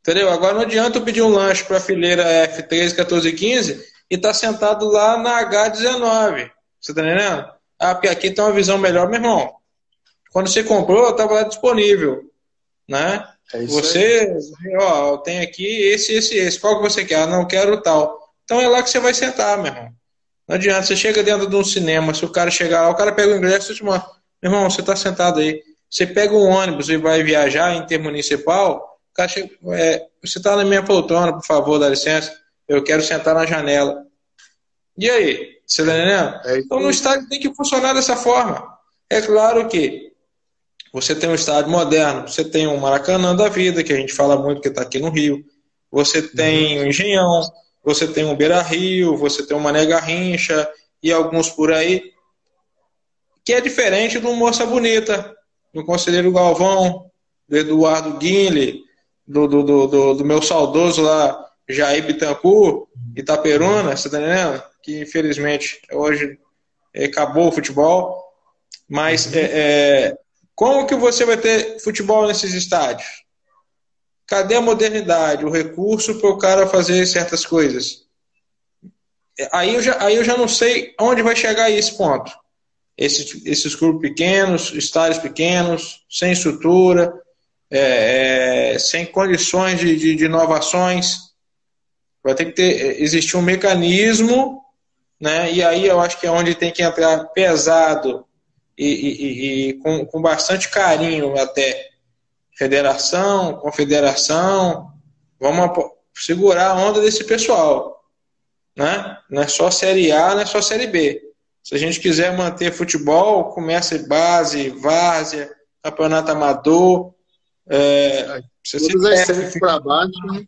Entendeu? Agora não adianta eu pedir um lanche para a fileira F, 13, 14 15 e tá sentado lá na H19. Você tá entendendo? Ah, porque aqui tem uma visão melhor, meu irmão. Quando você comprou, estava lá disponível, né? É você, aí. ó, tem aqui esse, esse, esse. Qual que você quer? Ah, não quero tal. Então é lá que você vai sentar, meu irmão. Não adianta, você chega dentro de um cinema, se o cara chegar lá, o cara pega o ingresso e te mostra, meu irmão, você está sentado aí. Você pega um ônibus e vai viajar intermunicipal, o cara chega, é, você está na minha poltrona, por favor, dá licença eu quero sentar na janela. E aí? Você tá entendendo? É então no estádio tem que funcionar dessa forma. É claro que você tem um estádio moderno, você tem um Maracanã da vida, que a gente fala muito que está aqui no Rio, você tem uhum. um Engenhão, você tem um Beira Rio, você tem uma Nega Rincha e alguns por aí, que é diferente do Moça Bonita, do Conselheiro Galvão, do Eduardo Guinle, do, do, do, do meu saudoso lá, Jair Bittencourt, Itaperuna, você tá entendendo? Que infelizmente hoje acabou o futebol. Mas uhum. é, é, como que você vai ter futebol nesses estádios? Cadê a modernidade, o recurso para o cara fazer certas coisas? Aí eu, já, aí eu já não sei onde vai chegar esse ponto. Esses, esses clubes pequenos, estádios pequenos, sem estrutura, é, é, sem condições de, de, de inovações vai ter que ter, existir um mecanismo, né? E aí eu acho que é onde tem que entrar pesado e, e, e com, com bastante carinho até federação, confederação, vamos segurar a onda desse pessoal, né? Não é só série A, não é só série B. Se a gente quiser manter futebol, começa base, várzea, campeonato amador, é, Todas as séries para baixo, né?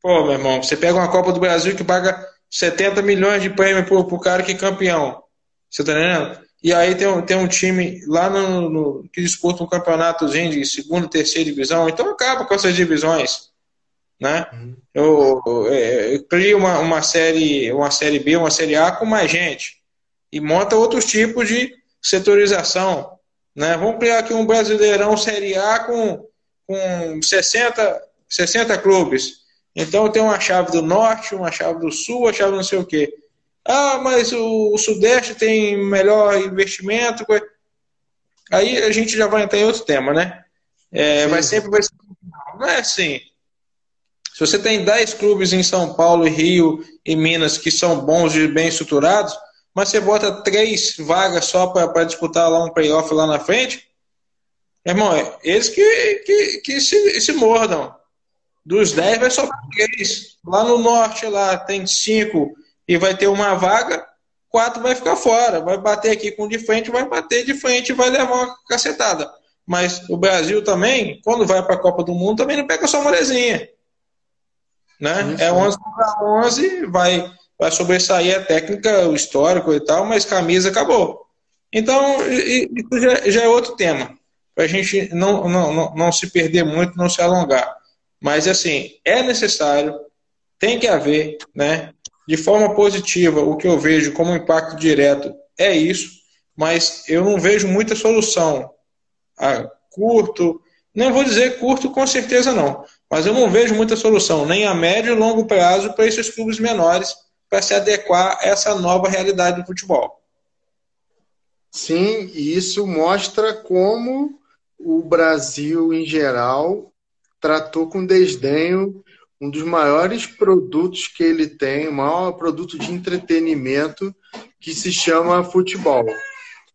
Pô, meu irmão, você pega uma Copa do Brasil que paga 70 milhões de prêmio pro, pro cara que é campeão. Você tá entendendo? E aí tem um, tem um time lá no, no que disputa um campeonatozinho de segunda, terceira divisão. Então acaba com essas divisões. né? Uhum. Eu, eu, eu crio uma, uma série, uma série B, uma série A com mais gente e monta outros tipos de setorização, né? Vamos criar aqui um Brasileirão Série A com, com 60, 60 clubes. Então tem uma chave do Norte, uma chave do Sul, uma chave não sei o quê. Ah, mas o, o Sudeste tem melhor investimento. Aí a gente já vai entrar em outro tema, né? É, vai sempre vai ser... Não é assim. Se você tem 10 clubes em São Paulo, Rio e Minas que são bons e bem estruturados, mas você bota três vagas só para disputar lá um playoff lá na frente, irmão, é eles que, que, que se, se mordam. Dos 10 vai sobrar três. Lá no norte lá tem cinco e vai ter uma vaga, quatro vai ficar fora. Vai bater aqui com de frente, vai bater de frente e vai levar uma cacetada. Mas o Brasil também, quando vai para a Copa do Mundo, também não pega só molezinha. Né? Isso. É 11 contra 11, vai, vai sobressair a técnica, o histórico e tal, mas camisa acabou. Então, isso já, já é outro tema, para a gente não, não, não, não se perder muito, não se alongar. Mas, assim, é necessário, tem que haver, né? De forma positiva, o que eu vejo como impacto direto é isso, mas eu não vejo muita solução a curto, não vou dizer curto com certeza não, mas eu não vejo muita solução, nem a médio e longo prazo, para esses clubes menores, para se adequar a essa nova realidade do futebol. Sim, e isso mostra como o Brasil, em geral, tratou com desdenho um dos maiores produtos que ele tem, o maior produto de entretenimento, que se chama futebol.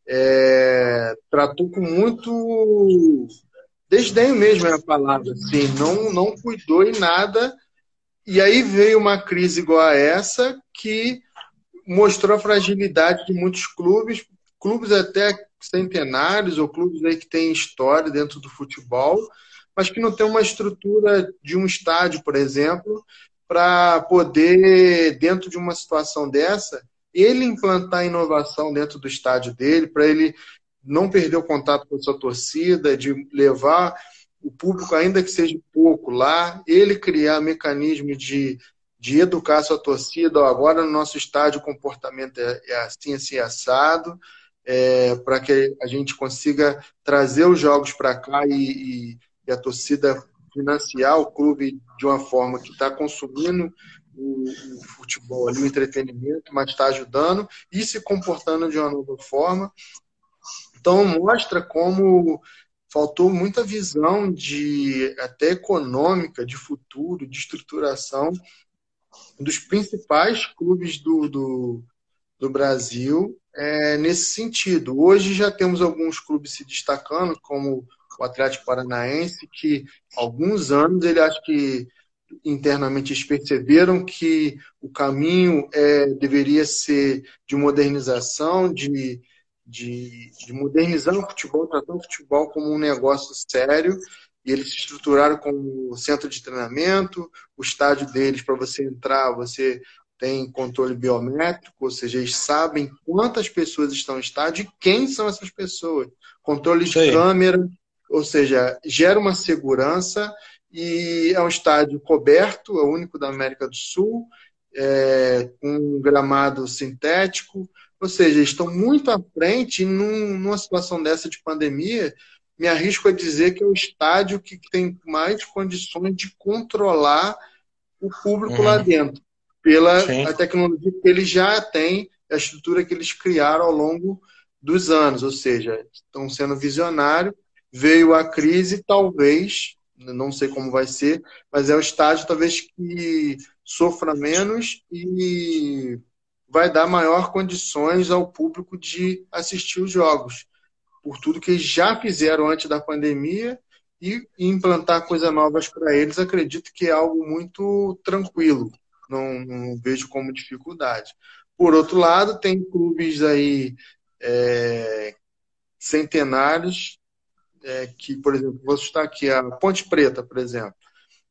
É, tratou com muito desdenho mesmo é a palavra, assim, não, não cuidou em nada. E aí veio uma crise igual a essa que mostrou a fragilidade de muitos clubes, clubes até centenários ou clubes aí que têm história dentro do futebol, mas que não tem uma estrutura de um estádio, por exemplo, para poder, dentro de uma situação dessa, ele implantar inovação dentro do estádio dele, para ele não perder o contato com a sua torcida, de levar o público, ainda que seja pouco, lá, ele criar mecanismos de, de educar a sua torcida. Agora, no nosso estádio, o comportamento é, é assim, assim, assado, é, para que a gente consiga trazer os jogos para cá e, e, e, a torcida financiar o clube de uma forma que está consumindo o, o, futebol, ali, o entretenimento, mas está ajudando e se comportando de uma nova forma. Então, mostra como faltou muita visão de até econômica, de futuro, de estruturação dos principais clubes do, do, do Brasil é, nesse sentido. Hoje já temos alguns clubes se destacando, como o Atlético Paranaense, que alguns anos ele acho que internamente eles perceberam que o caminho é, deveria ser de modernização, de de, de modernizar o futebol, tratando o futebol como um negócio sério. E eles se estruturaram como centro de treinamento, o estádio deles, para você entrar, você tem controle biométrico, ou seja, eles sabem quantas pessoas estão no estádio e quem são essas pessoas. Controle de câmera, ou seja, gera uma segurança e é um estádio coberto, é o único da América do Sul, é, com um gramado sintético, ou seja, estão muito à frente num, numa situação dessa de pandemia. Me arrisco a dizer que é o estádio que tem mais condições de controlar o público uhum. lá dentro, pela a tecnologia que eles já têm, a estrutura que eles criaram ao longo dos anos. Ou seja, estão sendo visionários. Veio a crise, talvez, não sei como vai ser, mas é o estádio talvez que sofra menos e vai dar maior condições ao público de assistir os jogos, por tudo que já fizeram antes da pandemia e implantar coisas novas para eles, acredito que é algo muito tranquilo, não, não, vejo como dificuldade. Por outro lado, tem clubes aí é, centenários é, que, por exemplo, vou citar aqui a Ponte Preta, por exemplo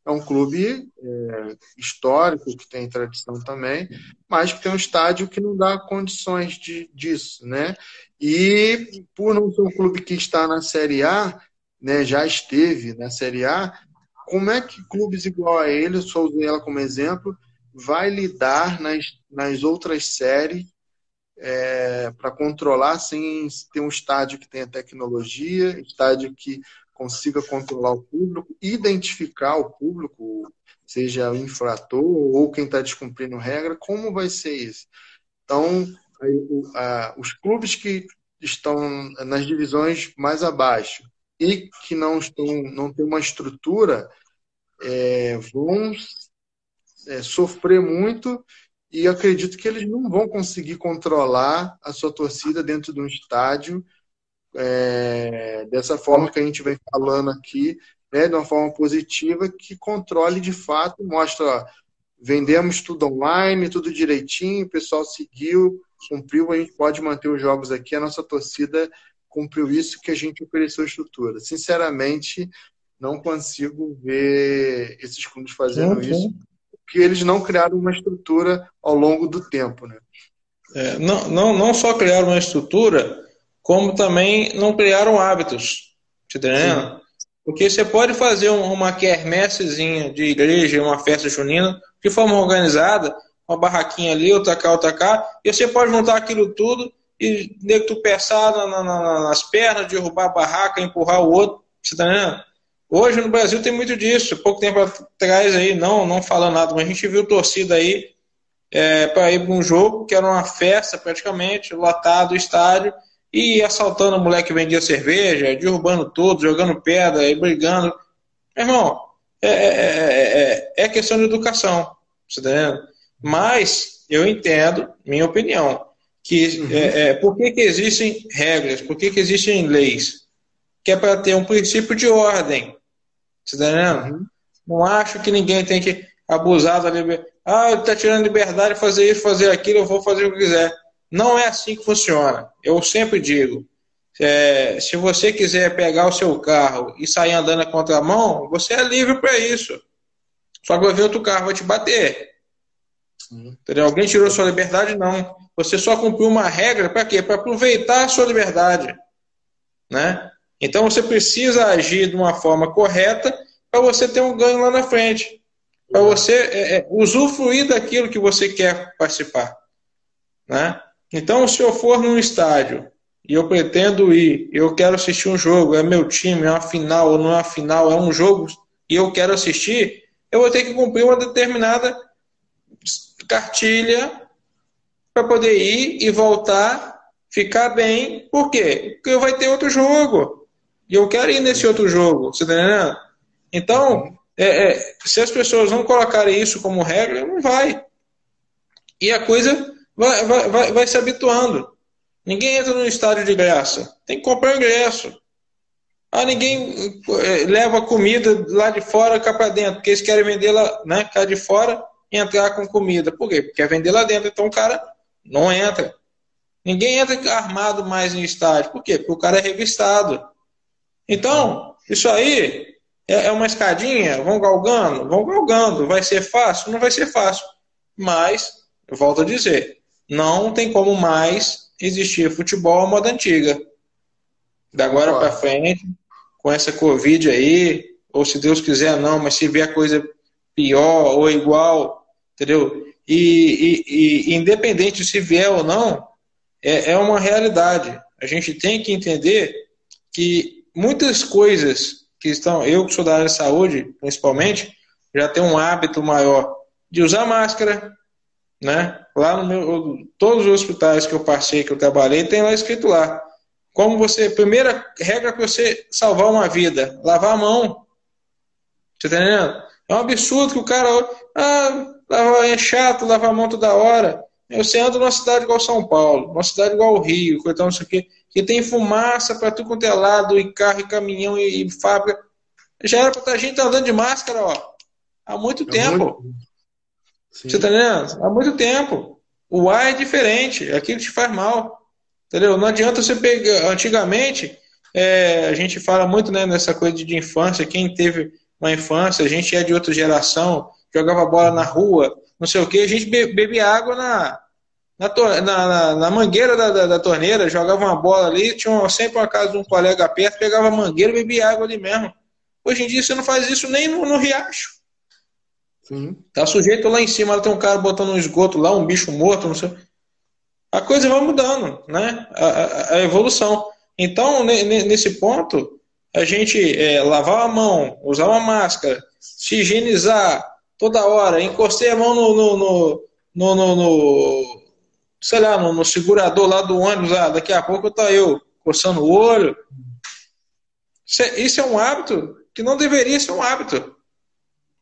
é um clube é, histórico, que tem tradição também, mas que tem um estádio que não dá condições de, disso, né? E por não ser um clube que está na Série A, né, já esteve na Série A, como é que clubes igual a ele, só usei ela como exemplo, vai lidar nas, nas outras séries é, para controlar sem ter um estádio que tenha tecnologia, estádio que consiga controlar o público, identificar o público, seja o infrator ou quem está descumprindo regra, como vai ser isso? Então, a, os clubes que estão nas divisões mais abaixo e que não estão não têm uma estrutura é, vão é, sofrer muito e acredito que eles não vão conseguir controlar a sua torcida dentro de um estádio é, dessa forma que a gente vem falando aqui, né, de uma forma positiva, que controle de fato, mostra, ó, vendemos tudo online, tudo direitinho, o pessoal seguiu, cumpriu, a gente pode manter os jogos aqui, a nossa torcida cumpriu isso que a gente ofereceu estrutura. Sinceramente, não consigo ver esses clubes fazendo isso, porque eles não criaram uma estrutura ao longo do tempo, né? É, não, não, não só criaram uma estrutura, como também não criaram hábitos. Tá entendendo? Sim. Porque você pode fazer uma quermessezinha de igreja, uma festa junina, de forma organizada, uma barraquinha ali, outra cá, outra cá, e você pode juntar aquilo tudo e nego tu pensar na, na, nas pernas, derrubar a barraca, empurrar o outro. Você tá entendendo? Hoje no Brasil tem muito disso. Pouco tempo atrás aí, não, não falando nada, mas a gente viu torcida aí é, para ir para um jogo que era uma festa praticamente, lotado o estádio, e assaltando o moleque que vendia cerveja, derrubando todos, jogando pedra e brigando. Meu irmão, é, é, é, é questão de educação, você tá entendendo? Mas eu entendo, minha opinião, que uhum. é, por que, que existem regras, por que, que existem leis? Que é para ter um princípio de ordem. Você tá entendendo? Uhum. Não acho que ninguém tem que abusar da liberdade. Ah, ele está tirando liberdade de fazer isso, fazer aquilo, eu vou fazer o que quiser. Não é assim que funciona. Eu sempre digo: é, se você quiser pegar o seu carro e sair andando a contramão, você é livre para isso. Só que vai ver outro carro vai te bater. Entendeu? Alguém tirou sua liberdade? Não. Você só cumpriu uma regra para quê? Para aproveitar a sua liberdade. Né? Então você precisa agir de uma forma correta para você ter um ganho lá na frente. Para você é, é, usufruir daquilo que você quer participar. Né? Então, se eu for num estádio e eu pretendo ir, eu quero assistir um jogo, é meu time, é uma final ou não é uma final, é um jogo e eu quero assistir, eu vou ter que cumprir uma determinada cartilha para poder ir e voltar, ficar bem. Por quê? Porque vai ter outro jogo. E eu quero ir nesse outro jogo, você tá entendendo? Então, é, é, se as pessoas não colocarem isso como regra, não vai. E a coisa vai, vai, vai, vai se habituando. Ninguém entra no estádio de graça. Tem que comprar ingresso. Ah, ninguém eh, leva comida lá de fora cá para dentro, porque eles querem vender lá, né, cá de fora e entrar com comida. Por quê? Porque quer vender lá dentro. Então o cara não entra. Ninguém entra armado mais em estádio. Por quê? Porque o cara é revistado. Então, isso aí é, é uma escadinha, vão galgando, vão galgando. Vai ser fácil? Não vai ser fácil. Mas, volto a dizer, não tem como mais existir futebol à moda antiga. Da agora para frente, com essa Covid aí, ou se Deus quiser não, mas se vier coisa pior ou igual, entendeu? E, e, e independente se vier ou não, é, é uma realidade. A gente tem que entender que muitas coisas que estão, eu que sou da área de saúde, principalmente, já tenho um hábito maior de usar máscara, né? Lá no meu, todos os hospitais que eu passei, que eu trabalhei, tem lá escrito lá. Como você, primeira regra para você salvar uma vida, lavar a mão. Você tá entendendo? É um absurdo que o cara, ah, é chato lavar a mão toda hora. Você anda numa cidade igual São Paulo, uma cidade igual o Rio, então não sei o quê, que tem fumaça para tudo quanto é lado, e carro, e caminhão, e, e fábrica. Já era para estar gente andando de máscara, ó, há muito é tempo. Muito... Você tá entendendo? Há muito tempo. O ar é diferente, é aquilo te faz mal. Entendeu? Não adianta você pegar. Antigamente, é, a gente fala muito né, nessa coisa de infância, quem teve uma infância, a gente é de outra geração, jogava bola na rua, não sei o que, a gente bebia água na, na, na, na mangueira da, da, da, torneira, jogava uma bola ali, tinha sempre uma casa de um colega perto, pegava a mangueira e bebia água ali mesmo. Hoje em dia você não faz isso nem no, no riacho. Sim. Tá sujeito lá em cima, tem um cara botando um esgoto lá, um bicho morto, não sei. A coisa vai mudando, né? A, a, a evolução. Então, nesse ponto, a gente é, lavar a mão, usar uma máscara, se higienizar toda hora, encostei a mão no, no, no, no sei lá, no, no, segurador lá do ônibus, ah, daqui a pouco tá eu coçando o olho. Isso é, isso é um hábito que não deveria ser um hábito.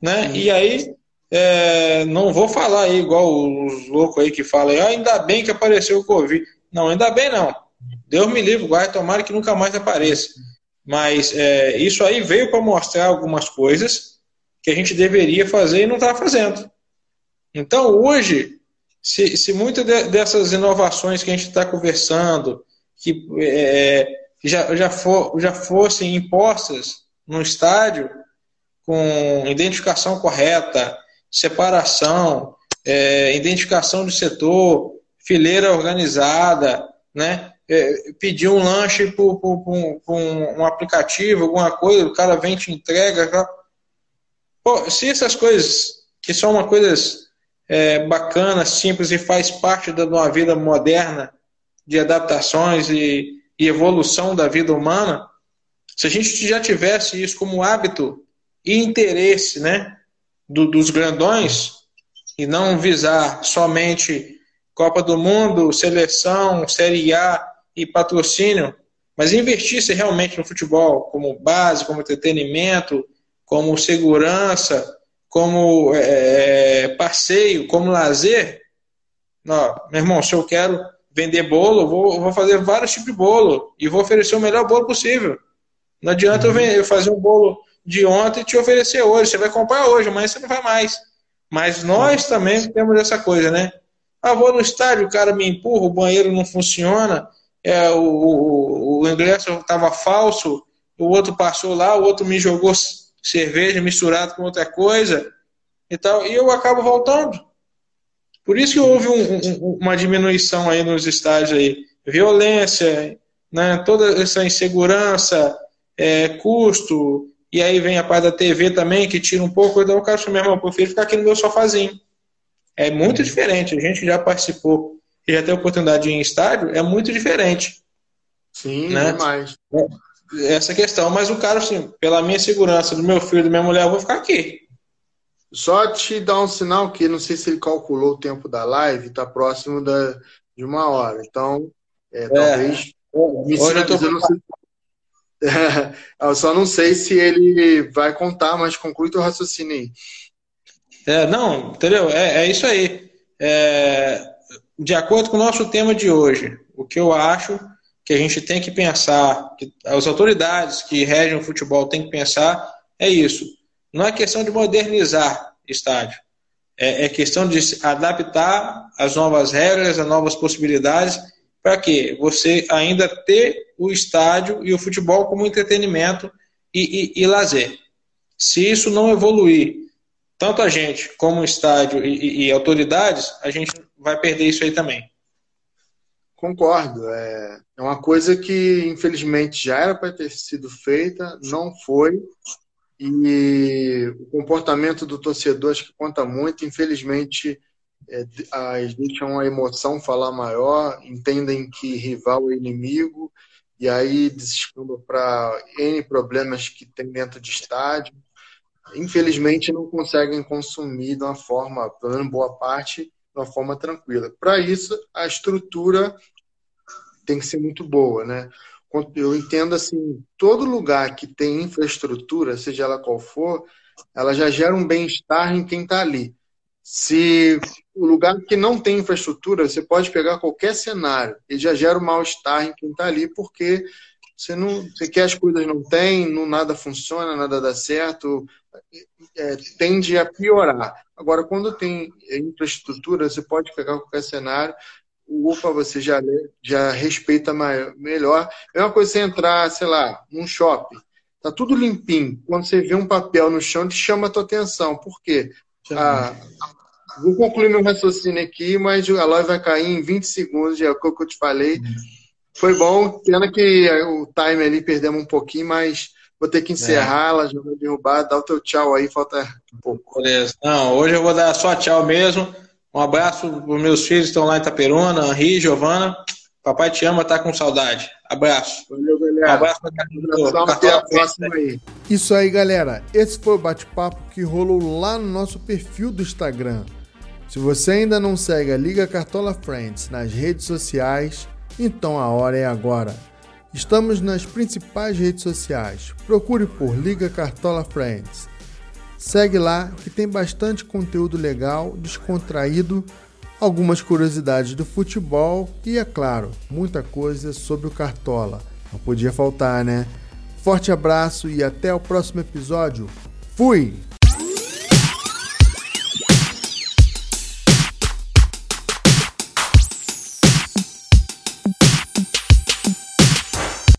Né? E aí, é, não vou falar aí igual os loucos aí que falam, ah, ainda bem que apareceu o Covid. Não, ainda bem não. Deus me livre, guarde, tomara que nunca mais apareça. Mas é, isso aí veio para mostrar algumas coisas que a gente deveria fazer e não está fazendo. Então, hoje, se, se muitas de, dessas inovações que a gente está conversando, que é, já, já, for, já fossem impostas no estádio, com identificação correta, separação, é, identificação de setor, fileira organizada, né? É, pedir um lanche por, um aplicativo, alguma coisa, o cara vem te entrega. Pô, se essas coisas, que são uma coisas é, bacanas, simples e faz parte da uma vida moderna de adaptações e, e evolução da vida humana, se a gente já tivesse isso como hábito e interesse né, do, dos grandões, e não visar somente Copa do Mundo, seleção, Série A e patrocínio, mas investisse realmente no futebol como base, como entretenimento, como segurança, como é, passeio, como lazer. Não, meu irmão, se eu quero vender bolo, vou, vou fazer vários tipos de bolo e vou oferecer o melhor bolo possível. Não adianta eu, vender, eu fazer um bolo de ontem e te oferecer hoje. Você vai comprar hoje, amanhã você não vai mais. Mas nós também temos essa coisa, né? Ah, vou no estádio, o cara me empurra, o banheiro não funciona, é, o, o, o ingresso estava falso, o outro passou lá, o outro me jogou cerveja misturado com outra coisa e tal, e eu acabo voltando. Por isso que houve um, um, uma diminuição aí nos estádios aí. Violência, né, toda essa insegurança, é, custo, e aí vem a parte da TV também, que tira um pouco, então o cara meu irmão, eu prefiro ficar aqui no meu sofazinho. É muito diferente. A gente já participou e já teve oportunidade de ir em estádio, é muito diferente. Sim, né? demais. Essa questão, mas o cara, assim, pela minha segurança, do meu filho, da minha mulher, eu vou ficar aqui. Só te dar um sinal que não sei se ele calculou o tempo da live, está próximo da, de uma hora. Então, é, é. talvez. Me Hoje eu, tô... eu, sei... *laughs* eu só não sei se ele vai contar, mas conclui teu raciocínio aí. É, não, entendeu? É, é isso aí. É, de acordo com o nosso tema de hoje, o que eu acho que a gente tem que pensar, que as autoridades que regem o futebol têm que pensar, é isso. Não é questão de modernizar estádio. É, é questão de adaptar às novas regras, às novas possibilidades, para que você ainda ter o estádio e o futebol como entretenimento e, e, e lazer. Se isso não evoluir tanto a gente como o estádio e, e, e autoridades, a gente vai perder isso aí também. Concordo. É, é uma coisa que, infelizmente, já era para ter sido feita, não foi. E o comportamento do torcedor acho que conta muito. Infelizmente, é, as deixam a emoção falar maior, entendem que rival é inimigo, e aí descamba para N problemas que tem dentro de estádio infelizmente não conseguem consumir de uma forma, pelo menos boa parte, de uma forma tranquila. Para isso, a estrutura tem que ser muito boa, né? Eu entendo assim, todo lugar que tem infraestrutura, seja ela qual for, ela já gera um bem-estar em quem está ali. Se o lugar que não tem infraestrutura, você pode pegar qualquer cenário, ele já gera um mal-estar em quem está ali, porque você não, você quer as coisas não tem, não nada funciona, nada dá certo, é, tende a piorar. Agora, quando tem infraestrutura, você pode pegar qualquer cenário, o UPA você já, já respeita maior, melhor. É uma coisa você entrar, sei lá, num shopping, tá tudo limpinho. Quando você vê um papel no chão, te chama a tua atenção. Por quê? Ah, vou concluir meu raciocínio aqui, mas a live vai cair em 20 segundos, é o que eu te falei. Foi bom, pena que o time ali perdemos um pouquinho, mas Vou ter que encerrar, é. ela já vai derrubar. Dá o teu tchau aí, falta um pouco. Beleza. Não, hoje eu vou dar só tchau mesmo. Um abraço para os meus filhos que estão lá em Itaperuna, Henri, Giovana. Papai te ama, tá com saudade. Abraço. Valeu, galera. Um abraço pra Até a próxima aí. Isso aí, galera. Esse foi o bate-papo que rolou lá no nosso perfil do Instagram. Se você ainda não segue a Liga Cartola Friends nas redes sociais, então a hora é agora. Estamos nas principais redes sociais. Procure por Liga Cartola Friends. Segue lá que tem bastante conteúdo legal, descontraído, algumas curiosidades do futebol e, é claro, muita coisa sobre o Cartola. Não podia faltar, né? Forte abraço e até o próximo episódio. Fui!